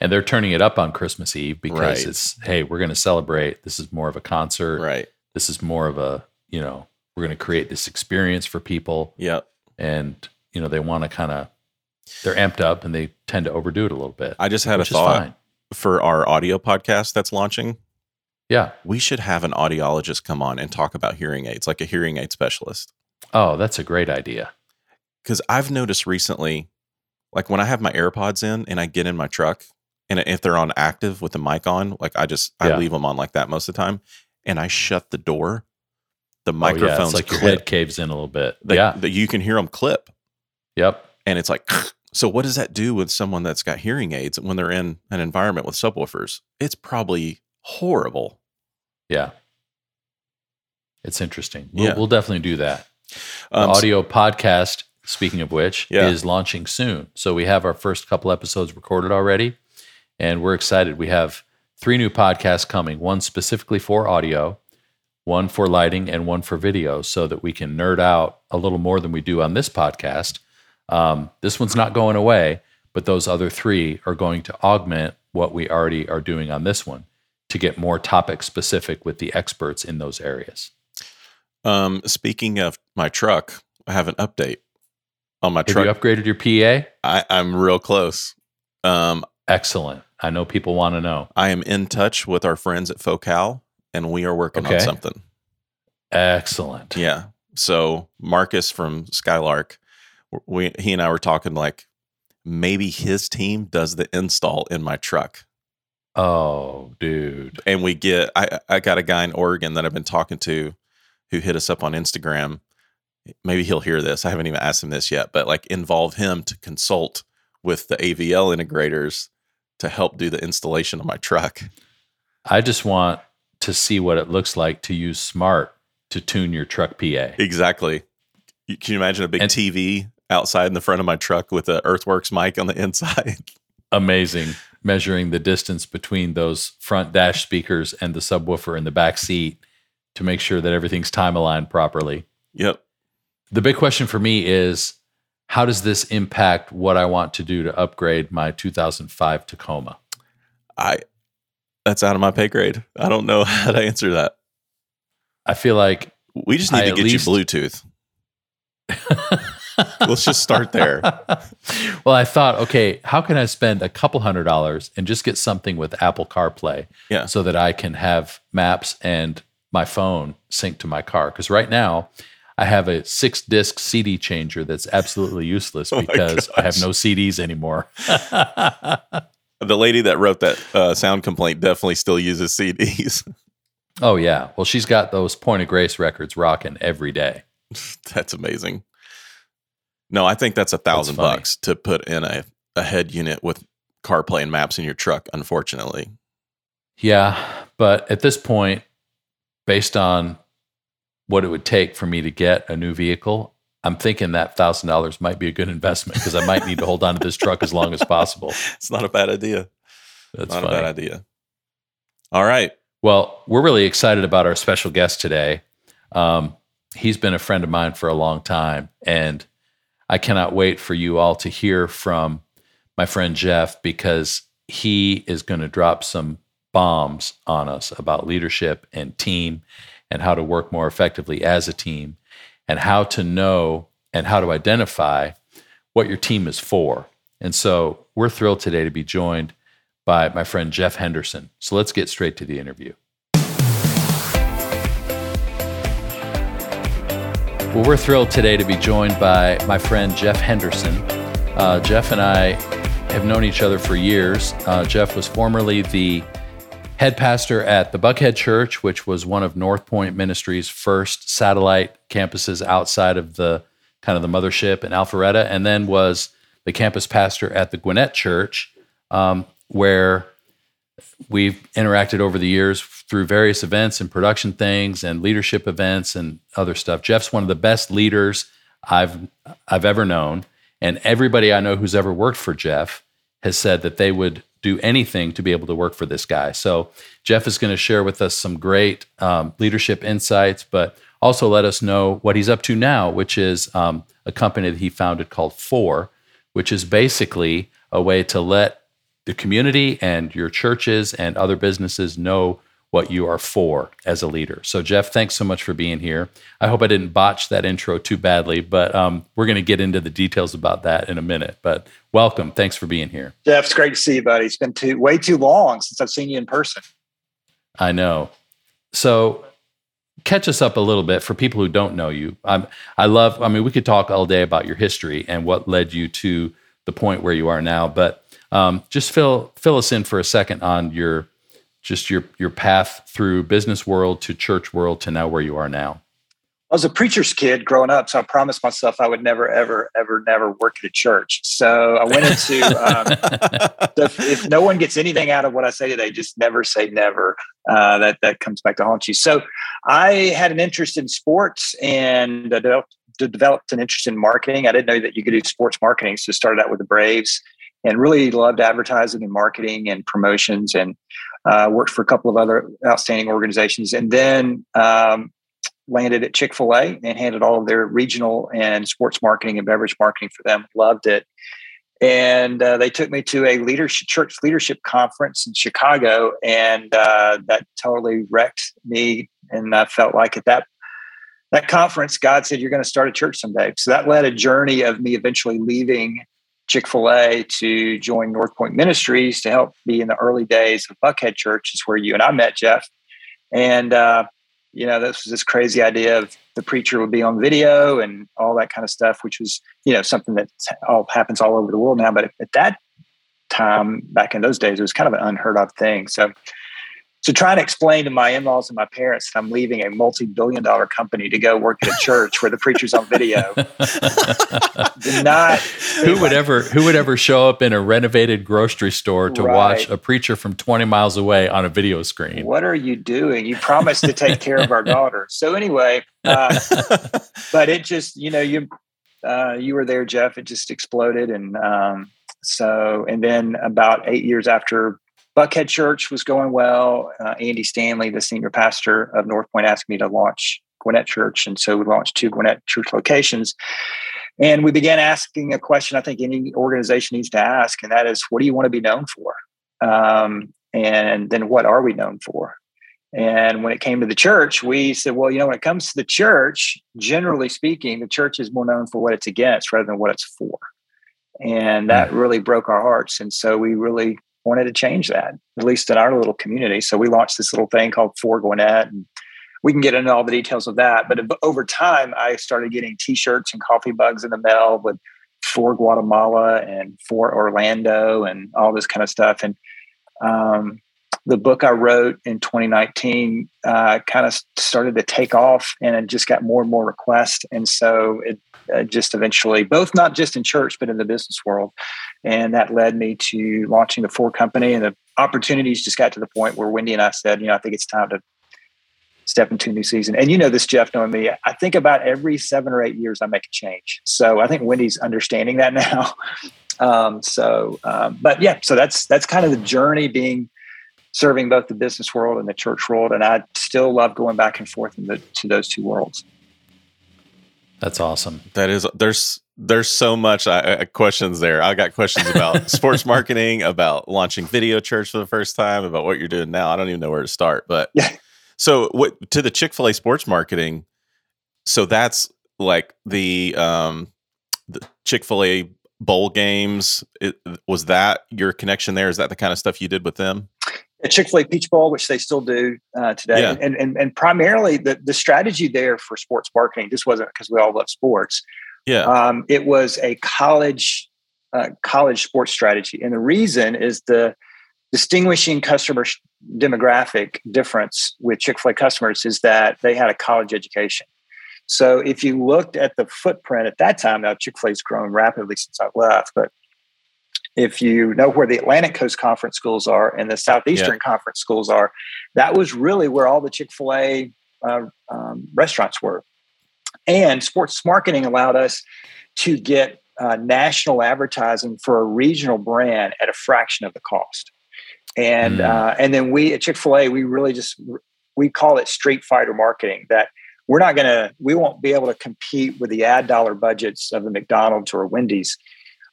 And they're turning it up on Christmas Eve because Right. it's hey, we're going to celebrate. This is more of a concert. Right. This is more of a, you know, we're going to create this experience for people Yeah. and, you know, they want to kind of they're amped up and they tend to overdo it a little bit. I just had a thought for our audio podcast that's launching. Yeah. We should have an audiologist come on and talk about hearing aids, like a hearing aid specialist. Oh, that's a great idea. Because I've noticed recently, like when I have my AirPods in and I get in my truck, and if they're on active with the mic on, like I just I Yeah. leave them on like that most of the time, and I shut the door, the Oh, yeah, microphones like your clip. head caves in a little bit. They- yeah. that you can hear them clip, Yep. and it's like. So what does that do with someone that's got hearing aids when they're in an environment with subwoofers? It's probably horrible. Yeah. It's interesting. We'll, Yeah. we'll definitely do that. Um, audio podcast, speaking of which, Yeah. is launching soon. So we have our first couple episodes recorded already, and we're excited. We have three new podcasts coming one specifically for audio, one for lighting, and one for video, so that we can nerd out a little more than we do on this podcast. Um, this one's not going away, but those other three are going to augment what we already are doing on this one to get more topic specific with the experts in those areas. Um, speaking of my truck, I have an update on my Have truck. you upgraded your PA? I, I'm real close. Um, Excellent. I know people want to know. I am in touch with our friends at Focal, and we are working on something. Excellent. Yeah. So Marcus from Skylark, we he and I were talking like maybe his team does the install in my truck, Oh, dude. and we get. I I got a guy in Oregon that I've been talking to, who hit us up on Instagram, maybe he'll hear this. I haven't even asked him this yet, but like involve him to consult with the AVL integrators to help do the installation of my truck. I just want to see what it looks like to use Smaart to tune your truck PA. Exactly. Can you imagine a big And- TV outside in the front of my truck with an Earthworks mic on the inside? Amazing. Measuring the distance between those front dash speakers and the subwoofer in the back seat to make sure that everything's time aligned properly. yep. The big question for me is how does this impact what I want to do to upgrade my 2005 Tacoma? I that's out of my pay grade. I don't know how to answer that. I feel like We just need I to get least- you Bluetooth. Let's just start there. well, I thought, okay, how can I spend a couple hundred dollars and just get something with Apple CarPlay Yeah. so that I can have maps and my phone sync to my car? Because right now, I have a six disc CD changer that's absolutely useless Oh because I have no CDs anymore. The lady that wrote that uh, sound complaint definitely still uses CDs. oh, yeah. Well, she's got those Point of Grace records rocking every day. that's amazing. No, I think that's a thousand bucks to put in a, a head unit with CarPlay and maps in your truck, unfortunately. Yeah, but at this point, based on what it would take for me to get a new vehicle, I'm thinking that thousand dollars might be a good investment because I might need to hold on to this truck as long as possible. It's not a bad idea. That's not funny. a bad idea. All right. Well, we're really excited about our special guest today. Um, he's been a friend of mine for a long time, and I cannot wait for you all to hear from my friend Jeff because he is going to drop some bombs on us about leadership and team and how to work more effectively as a team and how to know and how to identify what your team is for. And so we're thrilled today to be joined by my friend Jeff Henderson. So let's get straight to the interview. Well, we're thrilled today to be joined by my friend Jeff Henderson. Uh, Jeff and I have known each other for years. Uh, Jeff was formerly the head pastor at the Buckhead Church, which was one of North Point Ministries' first satellite campuses outside of the kind of the mothership in Alpharetta, and then was the campus pastor at the Gwinnett Church, um, where we've interacted over the years through various events and production things and leadership events and other stuff. Jeff's one of the best leaders I've I've ever known, and everybody I know who's ever worked for Jeff has said that they would do anything to be able to work for this guy. So Jeff is going to share with us some great um, leadership insights, but also let us know what he's up to now, which is um, a company that he founded called FOR, which is basically a way to let the community and your churches and other businesses know what you are for as a leader. So, Jeff, thanks so much for being here. I hope I didn't botch that intro too badly, but um, we're going to get into the details about that in a minute. But welcome. Thanks for being here. Jeff, it's great to see you, buddy. It's been too way too long since I've seen you in person. I know. So, catch us up a little bit for people who don't know you. I'm, I love, I mean, we could talk all day about your history and what led you to the point where you are now, but um, just fill fill us in for a second on your just your your path through business world to church world to now where you are now. I was a preacher's kid growing up, so I promised myself I would never, ever, ever, never work at a church. So I went into um, the, if no one gets anything out of what I say today, just never say never. Uh, that that comes back to haunt you. So I had an interest in sports and developed, developed an interest in marketing. I didn't know that you could do sports marketing, so started out with the Braves and really loved advertising and marketing and promotions and uh, worked for a couple of other outstanding organizations. And then um, landed at Chick fil A and handled all of their regional and sports marketing and beverage marketing for them. Loved it. And uh, they took me to a leadership church leadership conference in Chicago, and uh, that totally wrecked me. And I felt like at that that conference, God said, "You're going to start a church someday." So that led a journey of me eventually leaving Chick fil A to join North Point Ministries to help me in the early days of Buckhead Church, is where you and I met, Jeff. And uh, you know, this was this crazy idea of the preacher would be on video and all that kind of stuff, which was, you know, something that all happens all over the world now. But at that time, back in those days, it was kind of an unheard of thing. So So trying to explain to my in-laws and my parents that I'm leaving a multi-billion dollar company to go work at a church where the preacher's on video. did not who would ever who would ever show up in a renovated grocery store to Right. watch a preacher from 20 miles away on a video screen? what are you doing? You promised to take care of our daughter. So anyway, uh, but it just you know you uh, you were there, Jeff. It just exploded, and um, so and then about eight years after Buckhead Church was going well, uh, Andy Stanley, the senior pastor of North Point, asked me to launch Gwinnett Church, and so we launched two Gwinnett Church locations. And we began asking a question I think any organization needs to ask, and that is, what do you want to be known for? Um, and then what are we known for? And when it came to the church, we said, well, you know, when it comes to the church, generally speaking, the church is more known for what it's against rather than what it's for. And that really broke our hearts. And so we really wanted to change that, at least in our little community. So we launched this little thing called For Gwinnett. And we can get into all the details of that. But over time, I started getting t shirts and coffee bugs in the mail with for Guatemala and for Orlando and all this kind of stuff. And um, the book I wrote in 2019 uh, kind of started to take off and it just got more and more requests. And so it uh, just eventually, both not just in church, but in the business world. And that led me to launching the FOR Company. And the opportunities just got to the point where Wendy and I said, you know, I think it's time to step into a new season. And you know this, Jeff, knowing me, I think about every seven or eight years I make a change. So I think Wendy's understanding that now. Um, so, um, but yeah, so that's that's kind of the journey being serving both the business world and the church world, and I still love going back and forth in the, to those two worlds. That's awesome. That is there's there's so much I, I, questions there. I got questions about sports marketing, about launching video church for the first time, about what you're doing now. I don't even know where to start. But Yeah. so what to the Chick Fil A sports marketing? So that's like the um the Chick Fil A bowl games. It, was that your connection there? Is that the kind of stuff you did with them? The Chick Fil A Peach Bowl, which they still do uh, today, Yeah. and, and and primarily the the strategy there for sports marketing. This wasn't because we all love sports. Yeah. Um, it was a college uh, college sports strategy, and the reason is the distinguishing customer sh- demographic difference with Chick Fil A customers is that they had a college education. So if you looked at the footprint at that time, now Chick Fil A's grown rapidly since I left, but if you know where the Atlantic Coast Conference schools are and the Southeastern Conference schools are, that was really where all the Chick Fil A uh, um, restaurants were. And sports marketing allowed us to get uh, national advertising for a regional brand at a fraction of the cost. And Mm. uh, and then we at Chick Fil A, we really just we call it street fighter marketing. That we're not going to, we won't be able to compete with the ad dollar budgets of a McDonald's or a Wendy's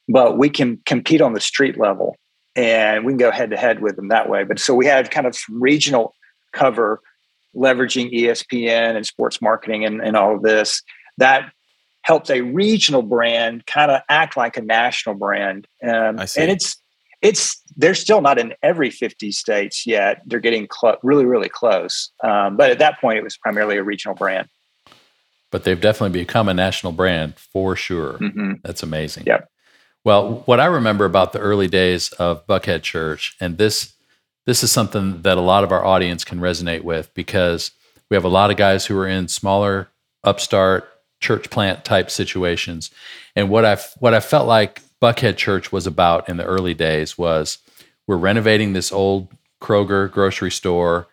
but we can compete on the street level and we can go head to head with them that way. But so we had kind of regional cover leveraging ESPN and sports marketing and, and all of this that helps a regional brand kind of act like a national brand. Um, I see. and it's, it's, they're still not in every 50 states yet. They're getting clo- really, really close. Um, but at that point, it was primarily a regional brand. But they've definitely become a national brand for sure. Mhm. That's amazing. Yep. Well, what I remember about the early days of Buckhead Church, and this this is something that a lot of our audience can resonate with because we have a lot of guys who are in smaller upstart church plant type situations. And what I what I felt like Buckhead Church was about in the early days was we're renovating this old Kroger grocery store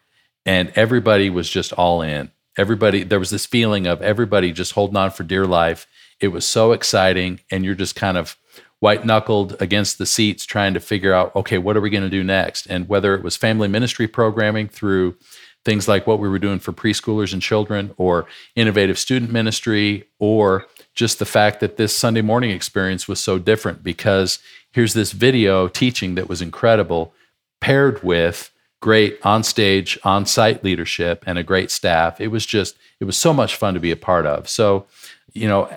and everybody was just all in. Everybody there was this feeling of everybody just holding on for dear life. It was so exciting and you're just kind of white knuckled against the seats trying to figure out okay what are we going to do next? And whether it was family ministry programming through things like what we were doing for preschoolers and children or innovative student ministry or just the fact that this Sunday morning experience was so different because here's this video teaching that was incredible paired with great on-stage on-site leadership and a great staff. It was just it was so much fun to be a part of. So you know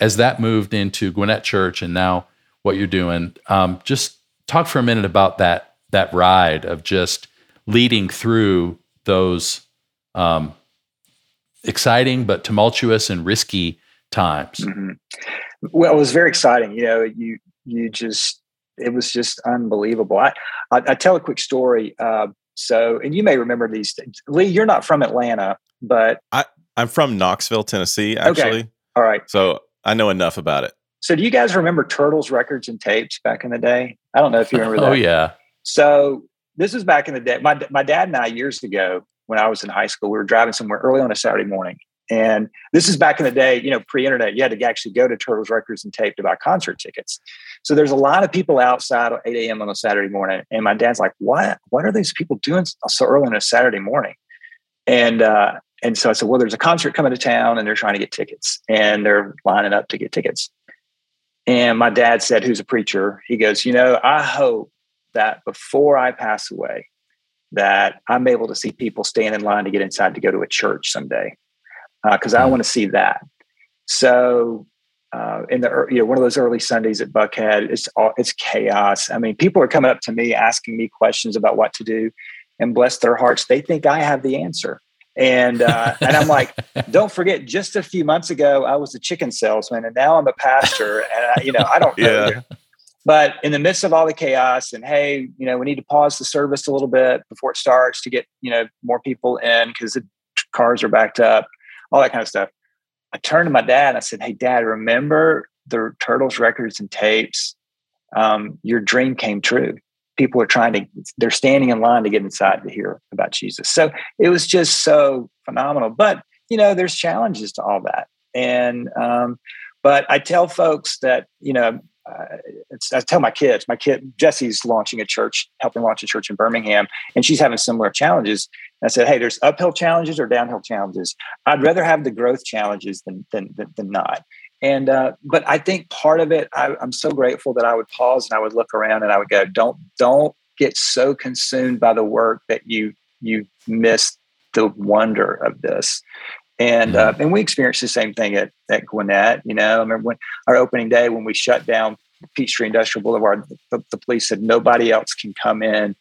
as that moved into Gwinnett Church and now what you're doing um, just talk for a minute about that that ride of just leading through those um, exciting but tumultuous and risky times Mhm. Well, it was very exciting. You know, you you just it was just unbelievable. I I, I tell a quick story. Uh, So, and you may remember these things. Lee, you're not from Atlanta, but I'm from Knoxville, Tennessee, actually. all right. So I know enough about it. So, do you guys remember Turtles records and tapes back in the day? I don't know if you remember that. Oh yeah. So, this was back in the day. My my dad and I years ago when I was in high school, we were driving somewhere early on a Saturday morning, and this is back in the day. You know, pre-internet, you had to actually go to Turtles records and tape to buy concert tickets. So there's a lot of people outside at 8 a.m. on a Saturday morning, and my dad's like, "What? What are these people doing so early on a Saturday morning?" And uh, and so I said, "Well, there's a concert coming to town, and they're trying to get tickets, and they're lining up to get tickets." And my dad said, who's a preacher, he goes, You know, I hope that before I pass away, that I'm able to see people stand in line to get inside to go to a church someday, because uh, I want to see that. So, uh, in the you know one of those early Sundays at Buckhead, it's all, it's chaos. I mean, people are coming up to me asking me questions about what to do, and bless their hearts, they think I have the answer. And uh, and I'm like, don't forget, just a few months ago, I was a chicken salesman, and now I'm a pastor, and I, you know, I don't know. Yeah. But in the midst of all the chaos, and hey, you know, we need to pause the service a little bit before it starts to get you know more people in because the cars are backed up, all that kind of stuff. I turned to my dad and I said, "Hey, Dad, remember the Turtles records and tapes? Um, your dream came true people are trying to they're standing in line to get inside to hear about jesus so it was just so phenomenal but you know there's challenges to all that and um, but i tell folks that you know uh, I tell my kids, my kid Jesse's launching a church, helping launch a church in Birmingham, and she's having similar challenges. And I said, "Hey, there's uphill challenges or downhill challenges. I'd rather have the growth challenges than than than, than not." And uh, but I think part of it, I, I'm so grateful that I would pause and I would look around and I would go, "Don't don't get so consumed by the work that you you miss the wonder of this." And uh, and we experienced the same thing at at Gwinnett. You know, I remember when our opening day when we shut down Peachtree Industrial Boulevard, the, the police said nobody else can come in.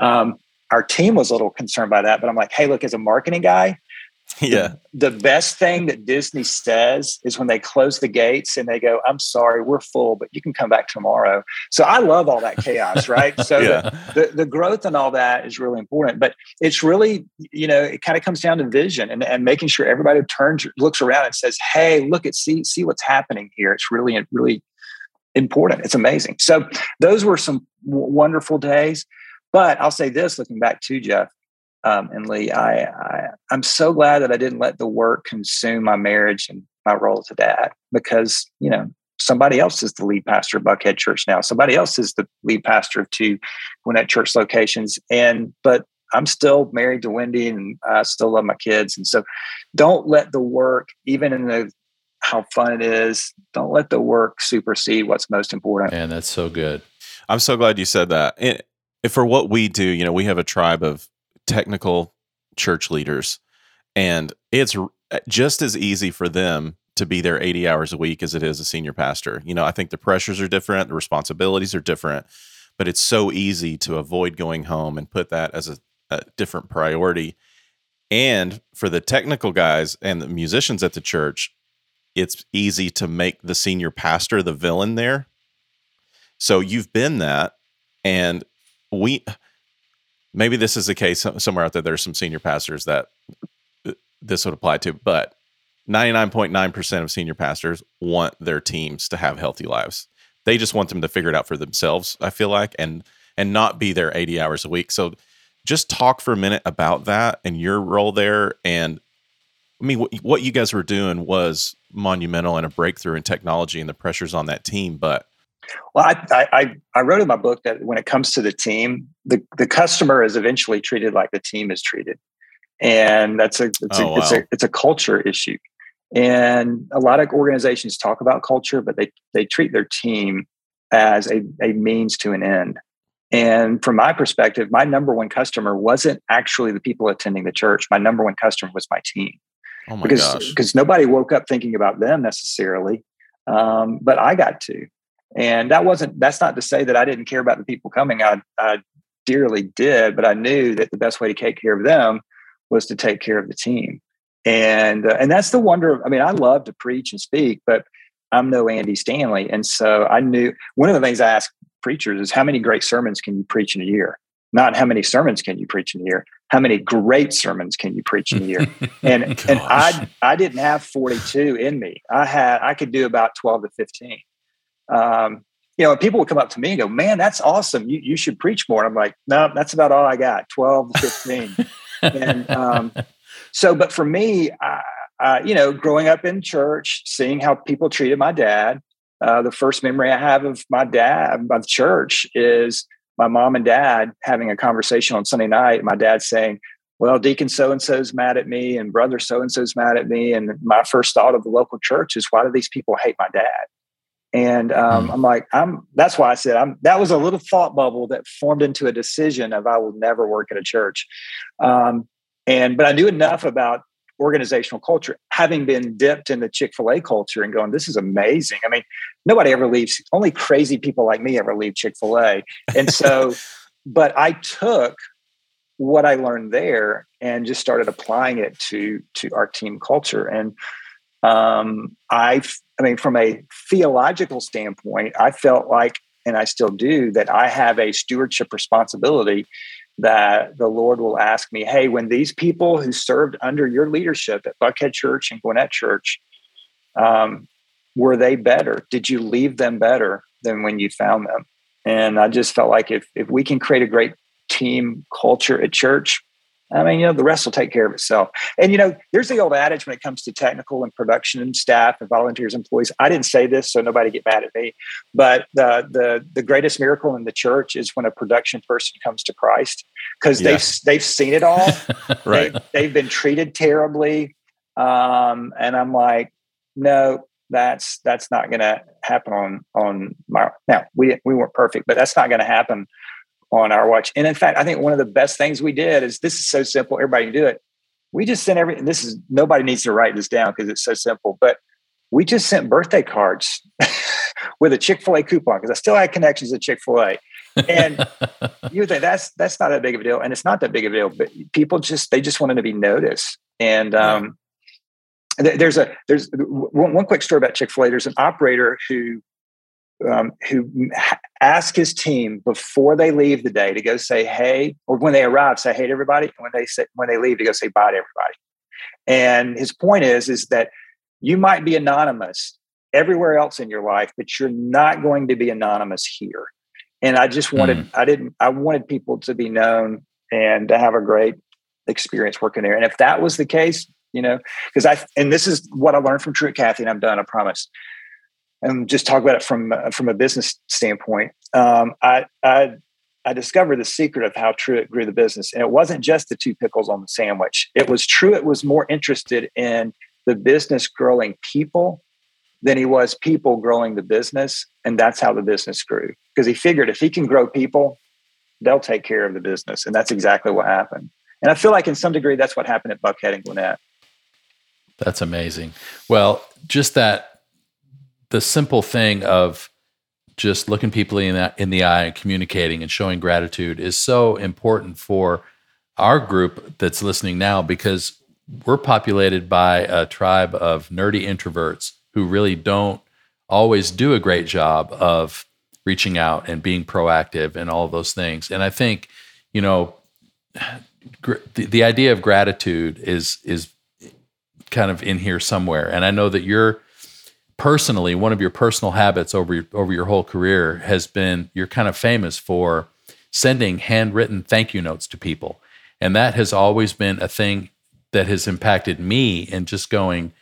Um, our team was a little concerned by that, but I'm like, hey, look, as a marketing guy, yeah. The, the, best thing that Disney says is when they close the gates and they go, I'm sorry, we're full, but you can come back tomorrow. So I love all that chaos, right? So Yeah. the, the, the growth and all that is really important. But it's really, you know, it kind of comes down to vision and, and making sure everybody turns, looks around and says, Hey, look at, see, see what's happening here. It's really, really important. It's amazing. So those were some w- wonderful days. But I'll say this looking back to Jeff, um, and Lee, I, I I'm so glad that I didn't let the work consume my marriage and my role as a dad because you know somebody else is the lead pastor of Buckhead Church now. Somebody else is the lead pastor of two Gwinnett Church locations, and but I'm still married to Wendy and I still love my kids. And so don't let the work, even in the how fun it is, don't let the work supersede what's most important. And that's so good. I'm so glad you said that. And for what we do, you know, we have a tribe of technical church leaders, and it's just as easy for them to be there 80 hours a week as it is a senior pastor. You know, I think the pressures are different, the responsibilities are different, but it's so easy to avoid going home and put that as a, a different priority. And for the technical guys and the musicians at the church, it's easy to make the senior pastor the villain there. So you've been that. And we, maybe this is the case somewhere out there. There's some senior pastors that uh, this would apply to, but 99.9% of senior pastors want their teams to have healthy lives. They just want them to figure it out for themselves, I feel like, and and not be there 80 hours a week. So just talk for a minute about that and your role there and I mean what, what you guys were doing was monumental and a breakthrough in technology and the pressures on that team, but Well, I, I I wrote in my book that when it comes to the team, the the customer is eventually treated like the team is treated, and that's a it's, Oh, a, it's a it's a culture issue. And a lot of organizations talk about culture, but they they treat their team as a, a means to an end. And from my perspective, my number one customer wasn't actually the people attending the church. My number one customer was my team oh my because gosh. because nobody woke up thinking about them necessarily, um, but I got to, and that wasn't that's not to say that I didn't care about the people coming. I, I dearly did, but I knew that the best way to take care of them was to take care of the team, and uh, and that's the wonder. Of, I mean, I love to preach and speak, but I'm no Andy Stanley, and so I knew one of the things I ask preachers is how many great sermons can you preach in a year? not how many sermons can you preach in a year how many great sermons can you preach in a year and and i i didn't have 42 in me i had i could do about 12 to 15 um, you know people would come up to me and go man that's awesome you, you should preach more and i'm like no that's about all i got 12 to 15 and um, so but for me I, I, you know growing up in church seeing how people treated my dad uh, the first memory i have of my dad of church is my mom and dad having a conversation on Sunday night, my dad saying, well, Deacon so and so's mad at me, and brother so and so's mad at me. And my first thought of the local church is, why do these people hate my dad? And um, mm. I'm like, I'm. That's why I said I'm. That was a little thought bubble that formed into a decision of I will never work at a church. Um, and but I knew enough about organizational culture, having been dipped in the Chick fil A culture and going, this is amazing. I mean, nobody ever leaves, only crazy people like me ever leave Chick fil A. And so, but I took what I learned there and just started applying it to to our team culture. And um, I, I mean, from a theological standpoint, I felt like, and I still do, that I have a stewardship responsibility that the Lord will ask me, hey, when these people who served under your leadership at Buckhead Church and Gwinnett Church, um, were they better? Did you leave them better than when you found them? And I just felt like if if we can create a great team culture at church, I mean, you know, the rest will take care of itself. And, you know, there's the old adage when it comes to technical and production and staff and volunteers, employees. I didn't say this, so nobody get mad at me. But the the the greatest miracle in the church is when a production person comes to Christ because yeah. they've they've seen it all. right. They, have been treated terribly. Um, and I'm like, no, that's that's not going to happen on on my now we we weren't perfect but that's not going to happen on our watch. And in fact, I think one of the best things we did is this is so simple, everybody can do it. We just sent every, this is, nobody needs to write this down because it's so simple, but we just sent birthday cards with a Chick fil A coupon because I still had connections at Chick fil A. And you would think that's, that's not that big of a deal. And it's not that big of a deal, but people just, they just wanted to be noticed. And, um, there's a there's one, one quick story about chick-fil-a there's an operator who um, who ask his team before they leave the day to go say hey, or when they arrive, say hey to everybody. And when they say when they leave, to go say bye to everybody. And his point is is that you might be anonymous everywhere else in your life, but you're not going to be anonymous here. And I just wanted, mm. I didn't, I wanted people to be known and to have a great experience working there. And if that was the case, you know, because I, and this is what I learned from Truett Cathy, and I'm done, I promise and just talk about it from from a business standpoint. Um, I, I I discovered the secret of how Truett grew the business, and it wasn't just the two pickles on the sandwich. It was Truett was more interested in the business growing people than he was people growing the business, and that's how the business grew. Because he figured if he can grow people, they'll take care of the business, and that's exactly what happened. And I feel like in some degree that's what happened at Buckhead and Gwinnett. That's amazing. Well, just that the simple thing of just looking people in the, in the eye and communicating and showing gratitude is so important for our group that's listening now because we're populated by a tribe of nerdy introverts who really don't always do a great job of reaching out and being proactive and all those things. And I think, you know, gr- the, the idea of gratitude is is kind of in here somewhere. And I know that you're personally, one of your personal habits over your, over your whole career has been you're kind of famous for sending handwritten thank you notes to people. And that has always been a thing that has impacted me and just going,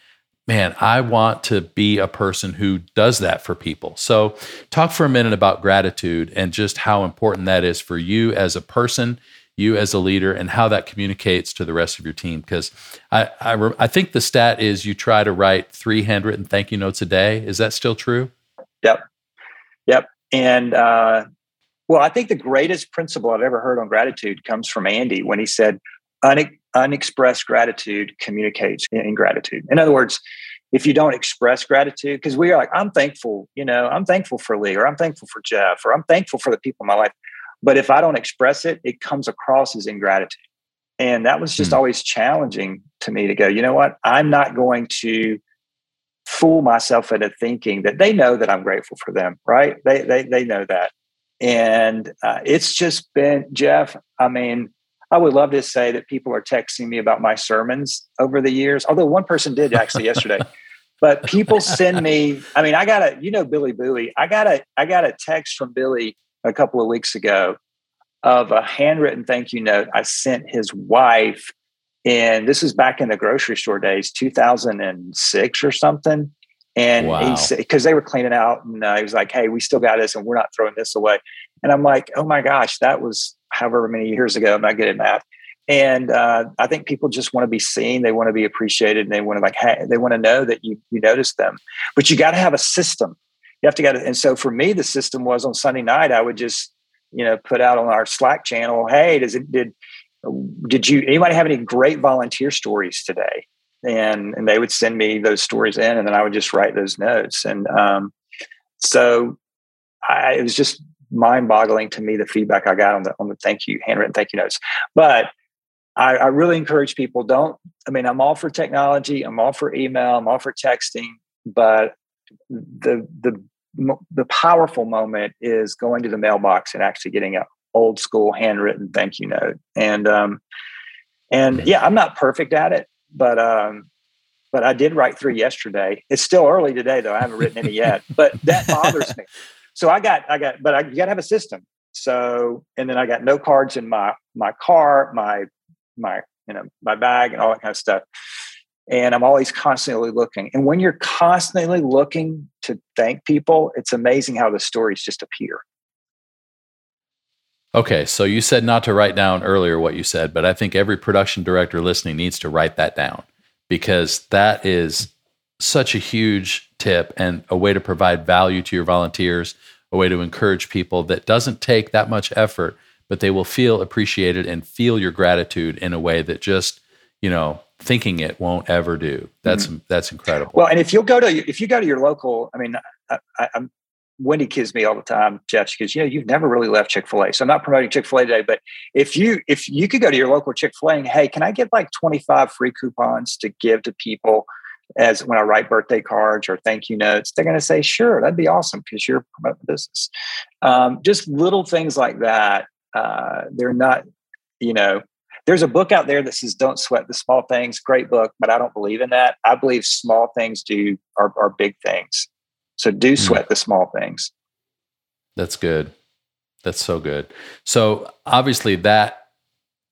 man, I want to be a person who does that for people. So, talk for a minute about gratitude and just how important that is for you as a person you as a leader and how that communicates to the rest of your team. Because I, I, I, think the stat is you try to write three handwritten thank you notes a day. Is that still true? Yep. Yep. And, uh, well, I think the greatest principle I've ever heard on gratitude comes from Andy when he said, unexpressed gratitude communicates ingratitude. In other words, if you don't express gratitude, because we are like, I'm thankful, you know, I'm thankful for Lee, or I'm thankful for Jeff, or I'm thankful for the people in my life. But if I don't express it, it comes across as ingratitude. And that was just mm. always challenging to me to go, you know what? I'm not going to fool myself into thinking that they know that I'm grateful for them, right? They they they know that. And uh, it's just been, Jeff, I mean, I would love to say that people are texting me about my sermons over the years, although one person did actually yesterday. But people send me, I mean, I got a, you know, Billy Bowie. I got a, I got a text from Billy a couple of weeks ago of a handwritten thank you note I sent his wife. And this is back in the grocery store days, 2006 or something. And wow. he said, because they were cleaning out, and uh, he was like, "Hey, we still got this, and we're not throwing this away." And I'm like, "Oh my gosh, that was however many years ago." I'm not good at math. And uh, I think people just want to be seen. They want to be appreciated, and they want to like, hey, they want to know that you you notice them. But you got to have a system. You have to get it. And so for me, the system was on Sunday night. I would just you know put out on our Slack channel, "Hey, does it did did you anybody have any great volunteer stories today?" and and they would send me those stories in, and then I would just write those notes. And um, so I, it was just mind-boggling to me the feedback I got on the on the thank you handwritten thank you notes. But I, I really encourage people don't. I mean, I'm all for technology. I'm all for email. I'm all for texting. But the the the powerful moment is going to the mailbox and actually getting a old school handwritten thank you note. And um, and yeah, I'm not perfect at it but um, but I did write three yesterday. It's still early today though. I haven't written any yet, but that bothers me. So I got I got, but I, you got to have a system. So and then I got no cards in my my car, my my you know my bag and all that kind of stuff. And I'm always constantly looking. And when you're constantly looking to thank people, it's amazing how the stories just appear. Okay, so you said not to write down earlier what you said, but I think every production director listening needs to write that down because that is such a huge tip and a way to provide value to your volunteers, a way to encourage people that doesn't take that much effort, but they will feel appreciated and feel your gratitude in a way that just, you know, thinking it won't ever do. That's mm-hmm. that's incredible. Well, and if you'll go to if you go to your local, I mean, I, am Wendy kids me all the time, Jeff. because you know, you've never really left Chick Fil A. So I'm not promoting Chick Fil A today, but if you if you could go to your local Chick Fil A and hey, can I get like 25 free coupons to give to people as when I write birthday cards or thank you notes? They're going to say, sure, that'd be awesome because you're promoting business. Um, just little things like that. Uh, they're not, you know, there's a book out there that says don't sweat the small things great book but i don't believe in that i believe small things do are, are big things so do hmm. sweat the small things. That's good. That's so good. So obviously that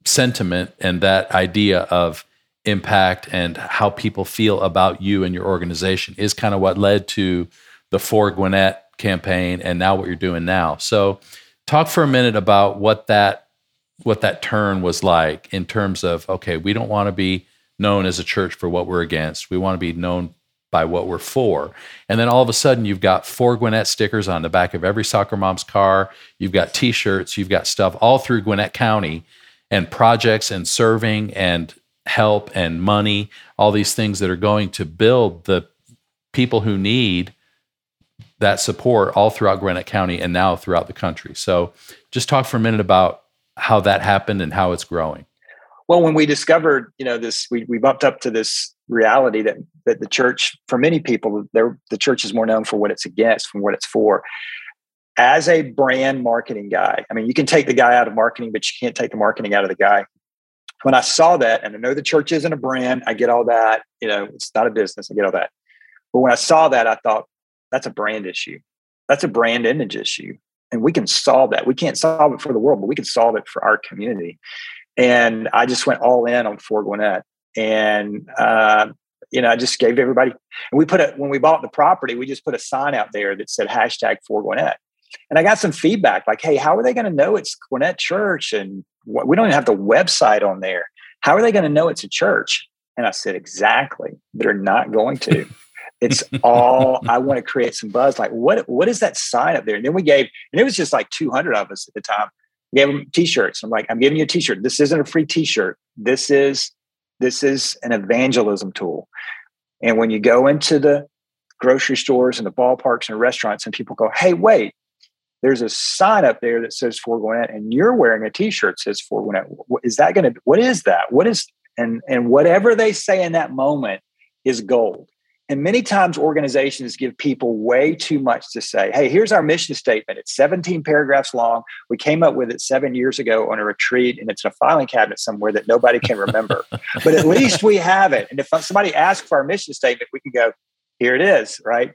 sentiment and that idea of impact and how people feel about you and your organization is kind of what led to the For Gwinnett campaign and now what you're doing now. So talk for a minute about what that what that turn was like in terms of okay, we don't want to be known as a church for what we're against. We want to be known by what we're for. And then all of a sudden, you've got For Gwinnett stickers on the back of every soccer mom's car. You've got t shirts, you've got stuff all through Gwinnett County and projects and serving and help and money, all these things that are going to build the people who need that support all throughout Gwinnett County and now throughout the country. So just talk for a minute about how that happened and how it's growing. Well, when we discovered, you know, this, we, we bumped up to this reality that that the church, for many people, the church is more known for what it's against from what it's for. As a brand marketing guy, I mean, you can take the guy out of marketing, but you can't take the marketing out of the guy. When I saw that, and I know the church isn't a brand, I get all that. You know, it's not a business. I get all that. But when I saw that, I thought that's a brand issue. That's a brand image issue, and we can solve that. We can't solve it for the world, but we can solve it for our community. And I just went all in on For Gwinnett and uh, you know, I just gave everybody. And we put it when we bought the property, we just put a sign out there that said hashtag for Gwinnett. And I got some feedback like, "Hey, how are they going to know it's Gwinnett Church? And what, we don't even have the website on there. How are they going to know it's a church?" And I said, "Exactly. They're not going to." It's all I want to create some buzz. Like, what what is that sign up there? And then we gave, and it was just like 200 of us at the time. We gave them t-shirts. I'm like, I'm giving you a t-shirt. This isn't a free t-shirt. This is this is an evangelism tool. And when you go into the grocery stores and the ballparks and restaurants, and people go, hey, wait, there's a sign up there that says For Gwinnett, and you're wearing a T-shirt says For Gwinnett. Is that going to? What is that? What is? And and whatever they say in that moment is gold. And many times organizations give people way too much to say. Hey, here's our mission statement. It's 17 paragraphs long. We came up with it seven years ago on a retreat, and it's in a filing cabinet somewhere that nobody can remember. but at least we have it. And if somebody asks for our mission statement, we can go, here it is, right?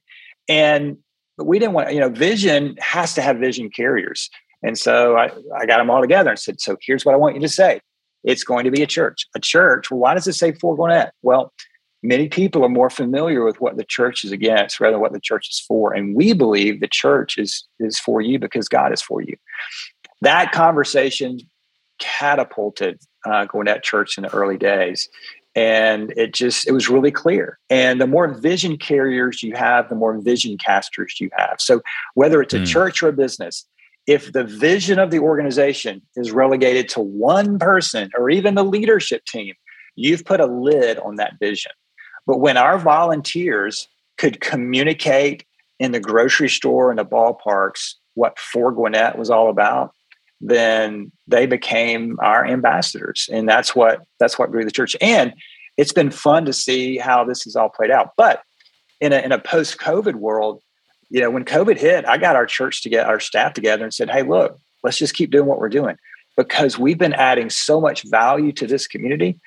And but we didn't want, you know, vision has to have vision carriers. And so I, I got them all together and said, so here's what I want you to say. It's going to be a church. A church. Well, why does it say For Gwinnett? Well, many people are more familiar with what the church is against rather than what the church is for. And we believe the church is is for you because God is for you. That conversation catapulted uh, Gwinnett Church in the early days. And it just, it was really clear. And the more vision carriers you have, the more vision casters you have. So whether it's a mm. church or a business, if the vision of the organization is relegated to one person or even the leadership team, you've put a lid on that vision. But when our volunteers could communicate in the grocery store and the ballparks what For Gwinnett was all about, then they became our ambassadors. And that's what that's what grew the church. And it's been fun to see how this has all played out. But in a, in a post-COVID world, you know, when COVID hit, I got our church to get our staff together and said, hey, look, let's just keep doing what we're doing because we've been adding so much value to this community.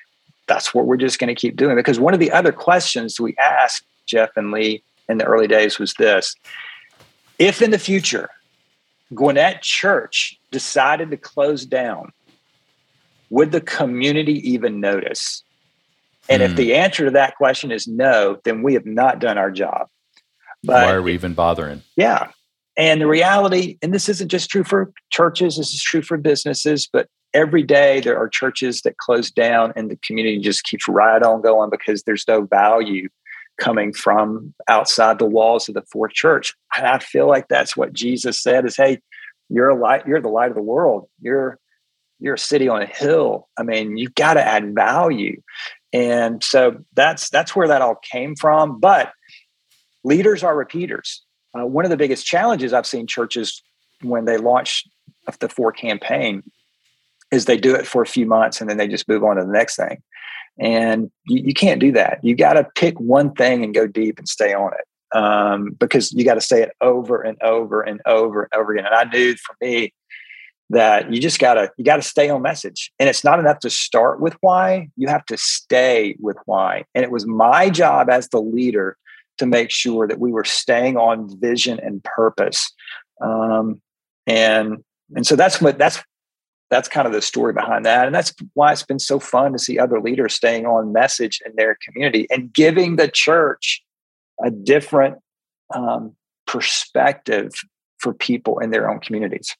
That's what we're just going to keep doing. Because one of the other questions we asked Jeff and Lee in the early days was this if in the future Gwinnett Church decided to close down, would the community even notice? And mm. if hmm. the answer to that question is no, then we have not done our job. But, Why are we even bothering? Yeah. And the reality, and this isn't just true for churches, this is true for businesses, but every day there are churches that close down and the community just keeps right on going because there's no value coming from outside the walls of the fourth church. And I feel like that's what Jesus said is, hey, you're a light, you're the light of the world. You're you're a city on a hill. I mean, you've got to add value. And so that's that's where that all came from. But leaders are repeaters. Uh, one of the biggest challenges I've seen churches when they launch the FOR campaign is they do it for a few months and then they just move on to the next thing. And you, you can't do that. You got to pick one thing and go deep and stay on it um, because you got to say it over and over and over and over again. And I knew for me that you just gotta you gotta stay on message, and it's not enough to start with why. You have to stay with why. And it was my job as the leader to make sure that we were staying on vision and purpose. Um, and and so that's what that's that's kind of the story behind that. And that's why it's been so fun to see other leaders staying on message in their community and giving the church a different um, perspective for people in their own communities.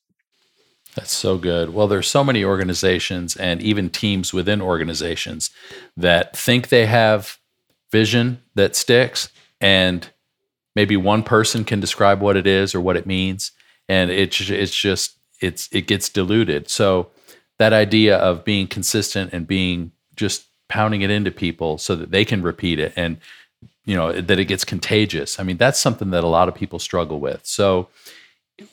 That's so good. Well, there's so many organizations and even teams within organizations that think they have vision that sticks and maybe one person can describe what it is or what it means and it's it's just it's it gets diluted. So that idea of being consistent and being just pounding it into people so that they can repeat it and you know that it gets contagious. I mean, that's something that a lot of people struggle with. So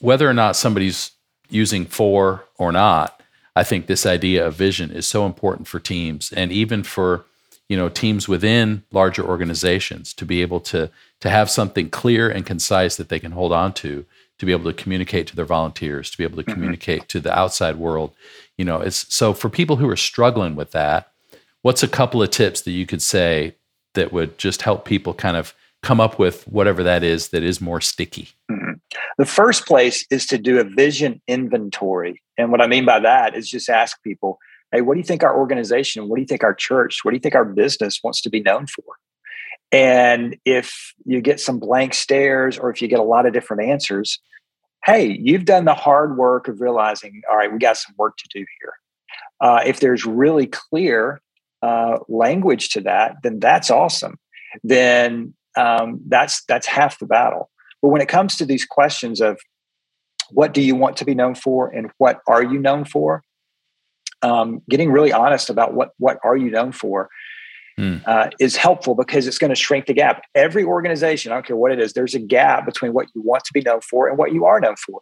whether or not somebody's using FOR or not, I think this idea of vision is so important for teams and even for you know teams within larger organizations to be able to to have something clear and concise that they can hold on to to be able to communicate to their volunteers, to be able to mm-hmm. communicate to the outside world. You know, it's so for people who are struggling with that, what's a couple of tips that you could say that would just help people kind of come up with whatever that is that is more sticky? Mm-hmm. The first place is to do a vision inventory. And what I mean by that is just ask people, hey, what do you think our organization, what do you think our church, what do you think our business wants to be known for? And if you get some blank stares or if you get a lot of different answers, hey, you've done the hard work of realizing, all right, we got some work to do here. Uh, if there's really clear uh, language to that, then that's awesome. Then um, that's that's half the battle. But when it comes to these questions of what do you want to be known for and what are you known for, um, getting really honest about what what are you known for mm. uh, is helpful because it's going to shrink the gap. Every organization, I don't care what it is, there's a gap between what you want to be known for and what you are known for.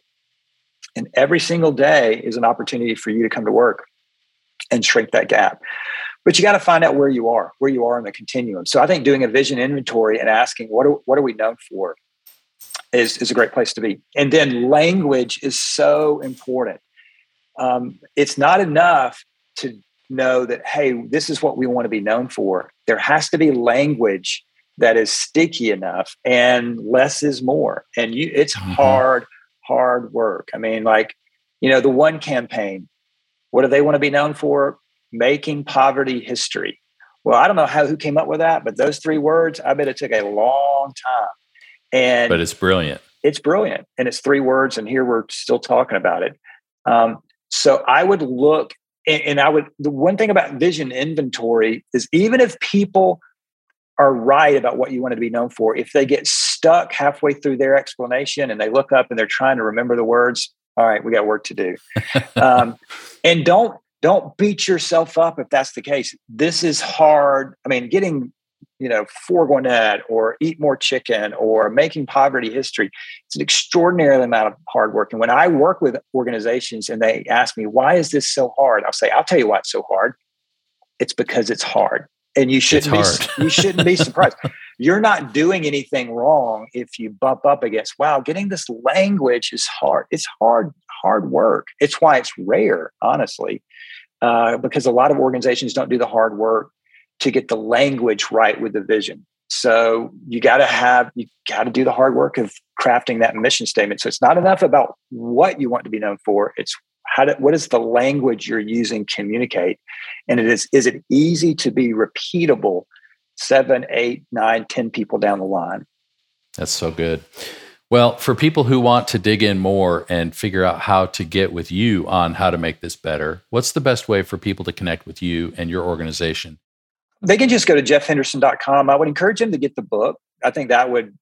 And every single day is an opportunity for you to come to work and shrink that gap. but you got to find out where you are, where you are in the continuum. So I think doing a vision inventory and asking what are, what are we known for is, is a great place to be. And then language is so important. Um, it's not enough to know that, hey, this is what we want to be known for. There has to be language that is sticky enough and less is more. And you it's mm-hmm. hard, hard work. I mean, like, you know, the one campaign, what do they want to be known for? Making poverty history. Well, I don't know how who came up with that, but those three words, I bet it took a long time. And but it's brilliant. It's brilliant, and it's three words, and here we're still talking about it. Um, so I would look, and, and I would. The one thing about vision inventory is even if people are right about what you want to be known for, if they get stuck halfway through their explanation and they look up and they're trying to remember the words, all right, we got work to do. um, and don't don't beat yourself up if that's the case. This is hard. I mean, getting you know, For Gwinnett or eat more chicken or making poverty history. It's an extraordinary amount of hard work. And when I work with organizations and they ask me, why is this so hard? I'll say, I'll tell you why it's so hard. It's because it's hard. And you shouldn't be you shouldn't be surprised. You're not doing anything wrong if you bump up against, wow, getting this language is hard. It's hard, hard work. It's why it's rare, honestly. Uh, because a lot of organizations don't do the hard work to get the language right with the vision. So you got to have, you got to do the hard work of crafting that mission statement. So it's not enough about what you want to be known for. It's how to, what is the language you're using communicate? And it is, is it easy to be repeatable seven, eight, nine, ten people down the line? That's so good. Well, for people who want to dig in more and figure out how to get with you on how to make this better, what's the best way for people to connect with you and your organization? They can just go to jeffhenderson.com. I would encourage them to get the book. I think that would,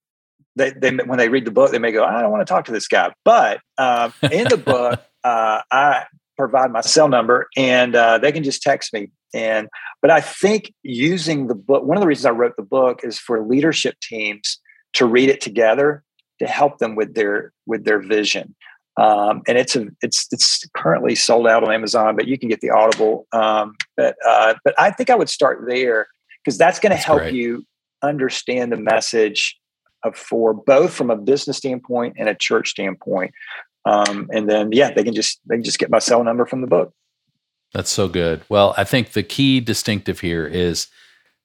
they, they when they read the book, they may go, I don't want to talk to this guy. But uh, in the book, uh, I provide my cell number and uh, they can just text me. And, but I think using the book, one of the reasons I wrote the book is for leadership teams to read it together to help them with their, with their vision. Um, and it's a it's it's currently sold out on Amazon, but you can get the Audible. Um, but uh, but I think I would start there because that's going to help great. you understand the message of for both from a business standpoint and a church standpoint. Um, and then yeah, they can just they can just get my cell number from the book. That's so good. Well, I think the key distinctive here is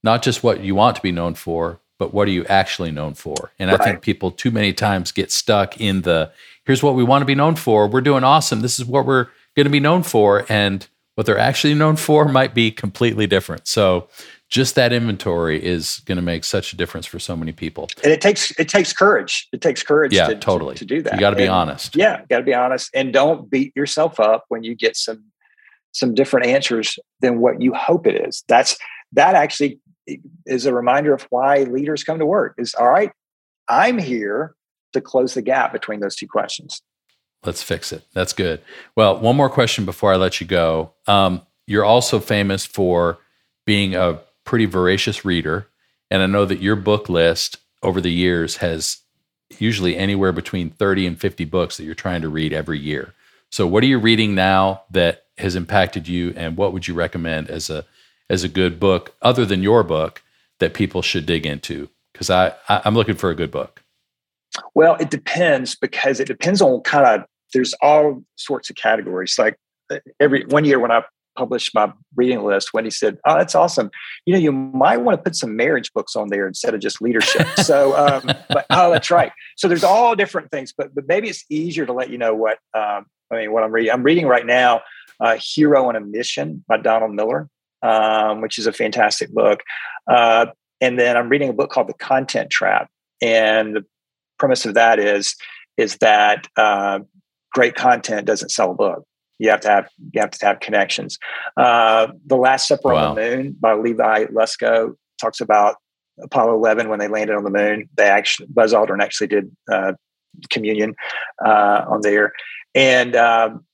not just what you want to be known for, but what are you actually known for? And right. I think people too many times get stuck in the here's what we want to be known for. We're doing awesome. This is what we're going to be known for. And what they're actually known for might be completely different. So just that inventory is going to make such a difference for so many people. And it takes it takes courage. It takes courage yeah, to, totally. to, to do that. You got to be honest. Yeah, got to be honest and don't beat yourself up when you get some some different answers than what you hope it is. That's that actually is a reminder of why leaders come to work. Is all right, I'm here to close the gap between those two questions. Let's fix it. That's good. Well, one more question before I let you go. Um, you're also famous for being a pretty voracious reader. And I know that your book list over the years has usually anywhere between 30 and 50 books that you're trying to read every year. So what are you reading now that has impacted you and what would you recommend as a as a good book other than your book that people should dig into? Because I, I I'm looking for a good book. Well, it depends because it depends on kind of there's all sorts of categories. Like uh, every one year when I published my reading list, Wendy said, "Oh, that's awesome. You know, you might want to put some marriage books on there instead of just leadership." so, um, but oh, that's right. So there's all different things, but but maybe it's easier to let you know what um, I mean. What I'm reading, I'm reading right now, uh, "Hero on a Mission" by Donald Miller, um, which is a fantastic book. Uh, and then I'm reading a book called "The Content Trap," and the premise of that is is that uh, great content doesn't sell a book. You have to have you have to have connections. Uh, the Last Supper wow. on the Moon by Levi Lusko talks about Apollo 11 when they landed on the moon. They actually Buzz Aldrin actually did uh, communion uh, on there, and um,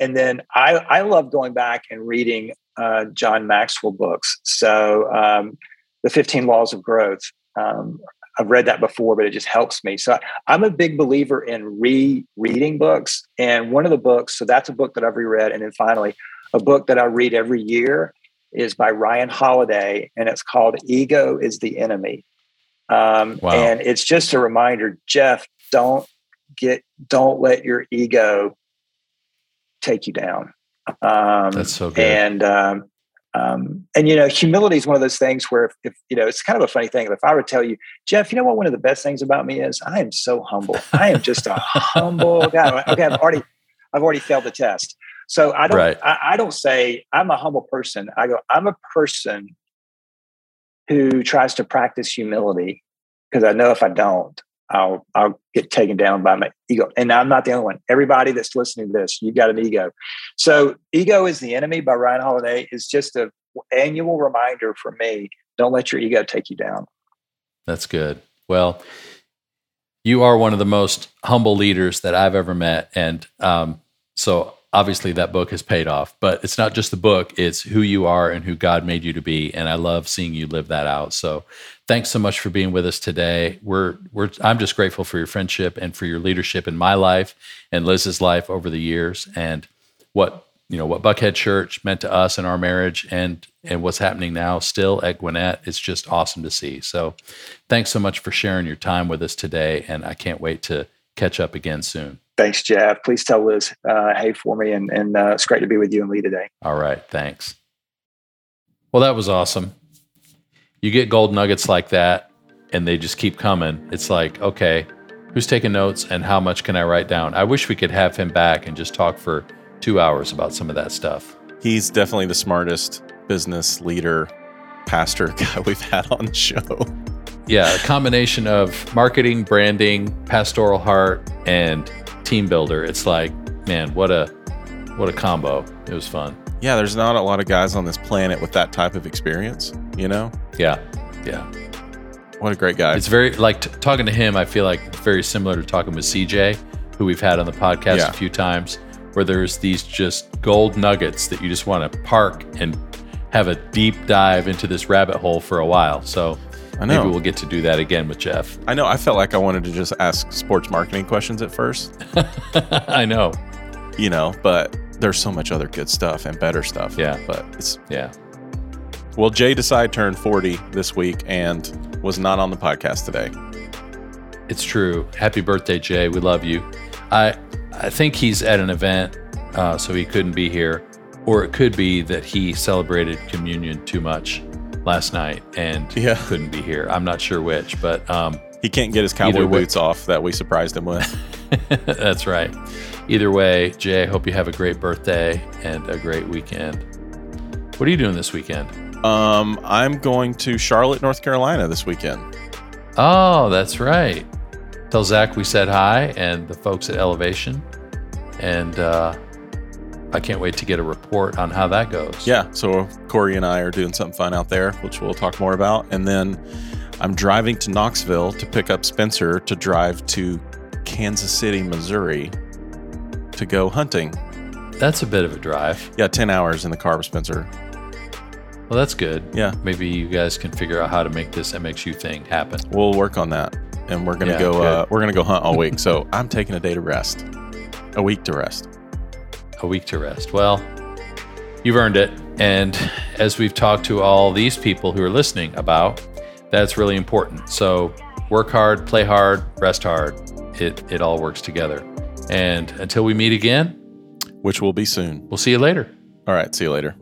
and then I I love going back and reading uh, John Maxwell books. So um, the 15 Laws of Growth. Um, I've read that before, but it just helps me. So I'm a big believer in rereading books. And one of the books, so that's a book that I've reread. And then finally, a book that I read every year is by Ryan Holiday, and it's called "Ego Is the Enemy." Um, Wow. And it's just a reminder, Jeff. Don't get, don't let your ego take you down. Um, That's so good. And um, um, and you know, humility is one of those things where if, if you know, it's kind of a funny thing. If I were to tell you, Jeff, you know what? One of the best things about me is I am so humble. I am just a humble guy. Okay, I've already, I've already failed the test. So I don't, Right. I, I don't say I'm a humble person. I go, I'm a person who tries to practice humility because I know if I don't, I'll I'll get taken down by my ego. And I'm not the only one. Everybody that's listening to this, you've got an ego. So ego is the enemy by Ryan Holiday is just a annual reminder for me. Don't let your ego take you down. That's good. Well, you are one of the most humble leaders that I've ever met. And um, so obviously that book has paid off, but it's not just the book, it's who you are and who God made you to be. And I love seeing you live that out. So thanks so much for being with us today. We're, we're, I'm just grateful for your friendship and for your leadership in my life and Liz's life over the years and what, you know, what Buckhead Church meant to us in our marriage and, and what's happening now still at Gwinnett. It's just awesome to see. So thanks so much for sharing your time with us today. And I can't wait to catch up again soon. Thanks, Jeff. Please tell Liz uh, hey for me, and and uh, it's great to be with you and Lee today. All right. Thanks. Well, that was awesome. You get gold nuggets like that, and they just keep coming. It's like, okay, who's taking notes and how much can I write down? I wish we could have him back and just talk for two hours about some of that stuff. He's definitely the smartest business leader, pastor guy we've had on the show. Yeah, a combination of marketing, branding, pastoral heart, and team builder. It's like, man, what a what a combo. It was fun. Yeah, there's not a lot of guys on this planet with that type of experience, you know? Yeah. Yeah. What a great guy. It's very like t- talking to him. I feel like it's very similar to talking with CJ, who we've had on the podcast Yeah. a few times, where there's these just gold nuggets that you just want to park and have a deep dive into this rabbit hole for a while. So I know. maybe we'll get to do that again with Jeff. I know. I felt like I wanted to just ask sports marketing questions at first, I know. you know, but there's so much other good stuff and better stuff. Yeah. But it's, Yeah. well, Jay Decide turned 40 this week and was not on the podcast today. It's true. Happy birthday, Jay. We love you. I I think he's at an event, uh, so he couldn't be here, or it could be that he celebrated communion too much last night and Yeah. couldn't be here. I'm not sure which, but um, He can't get his cowboy way- boots off that we surprised him with. that's right. Either way, Jay, I hope you have a great birthday and a great weekend. What are you doing this weekend? Um, I'm going to Charlotte, North Carolina this weekend. Oh, that's right. Tell Zach we said hi and the folks at Elevation. And uh, I can't wait to get a report on how that goes. Yeah, so Corey and I are doing something fun out there, which we'll talk more about. And then I'm driving to Knoxville to pick up Spencer to drive to Kansas City, Missouri to go hunting. That's a bit of a drive. Yeah, 10 hours in the car with Spencer. Well, that's good. Yeah, Maybe you guys can figure out how to make this MXU thing happen. we'll work on that. And we're gonna Yeah, go. Uh, we're gonna go hunt all week. so I'm taking a day to rest, a week to rest. A week to rest. Well, you've earned it. And as we've talked to all these people who are listening about, that's really important. So work hard, play hard, rest hard. It, it all works together. And until we meet again, Which will be soon. we'll see you later. All right. See you later.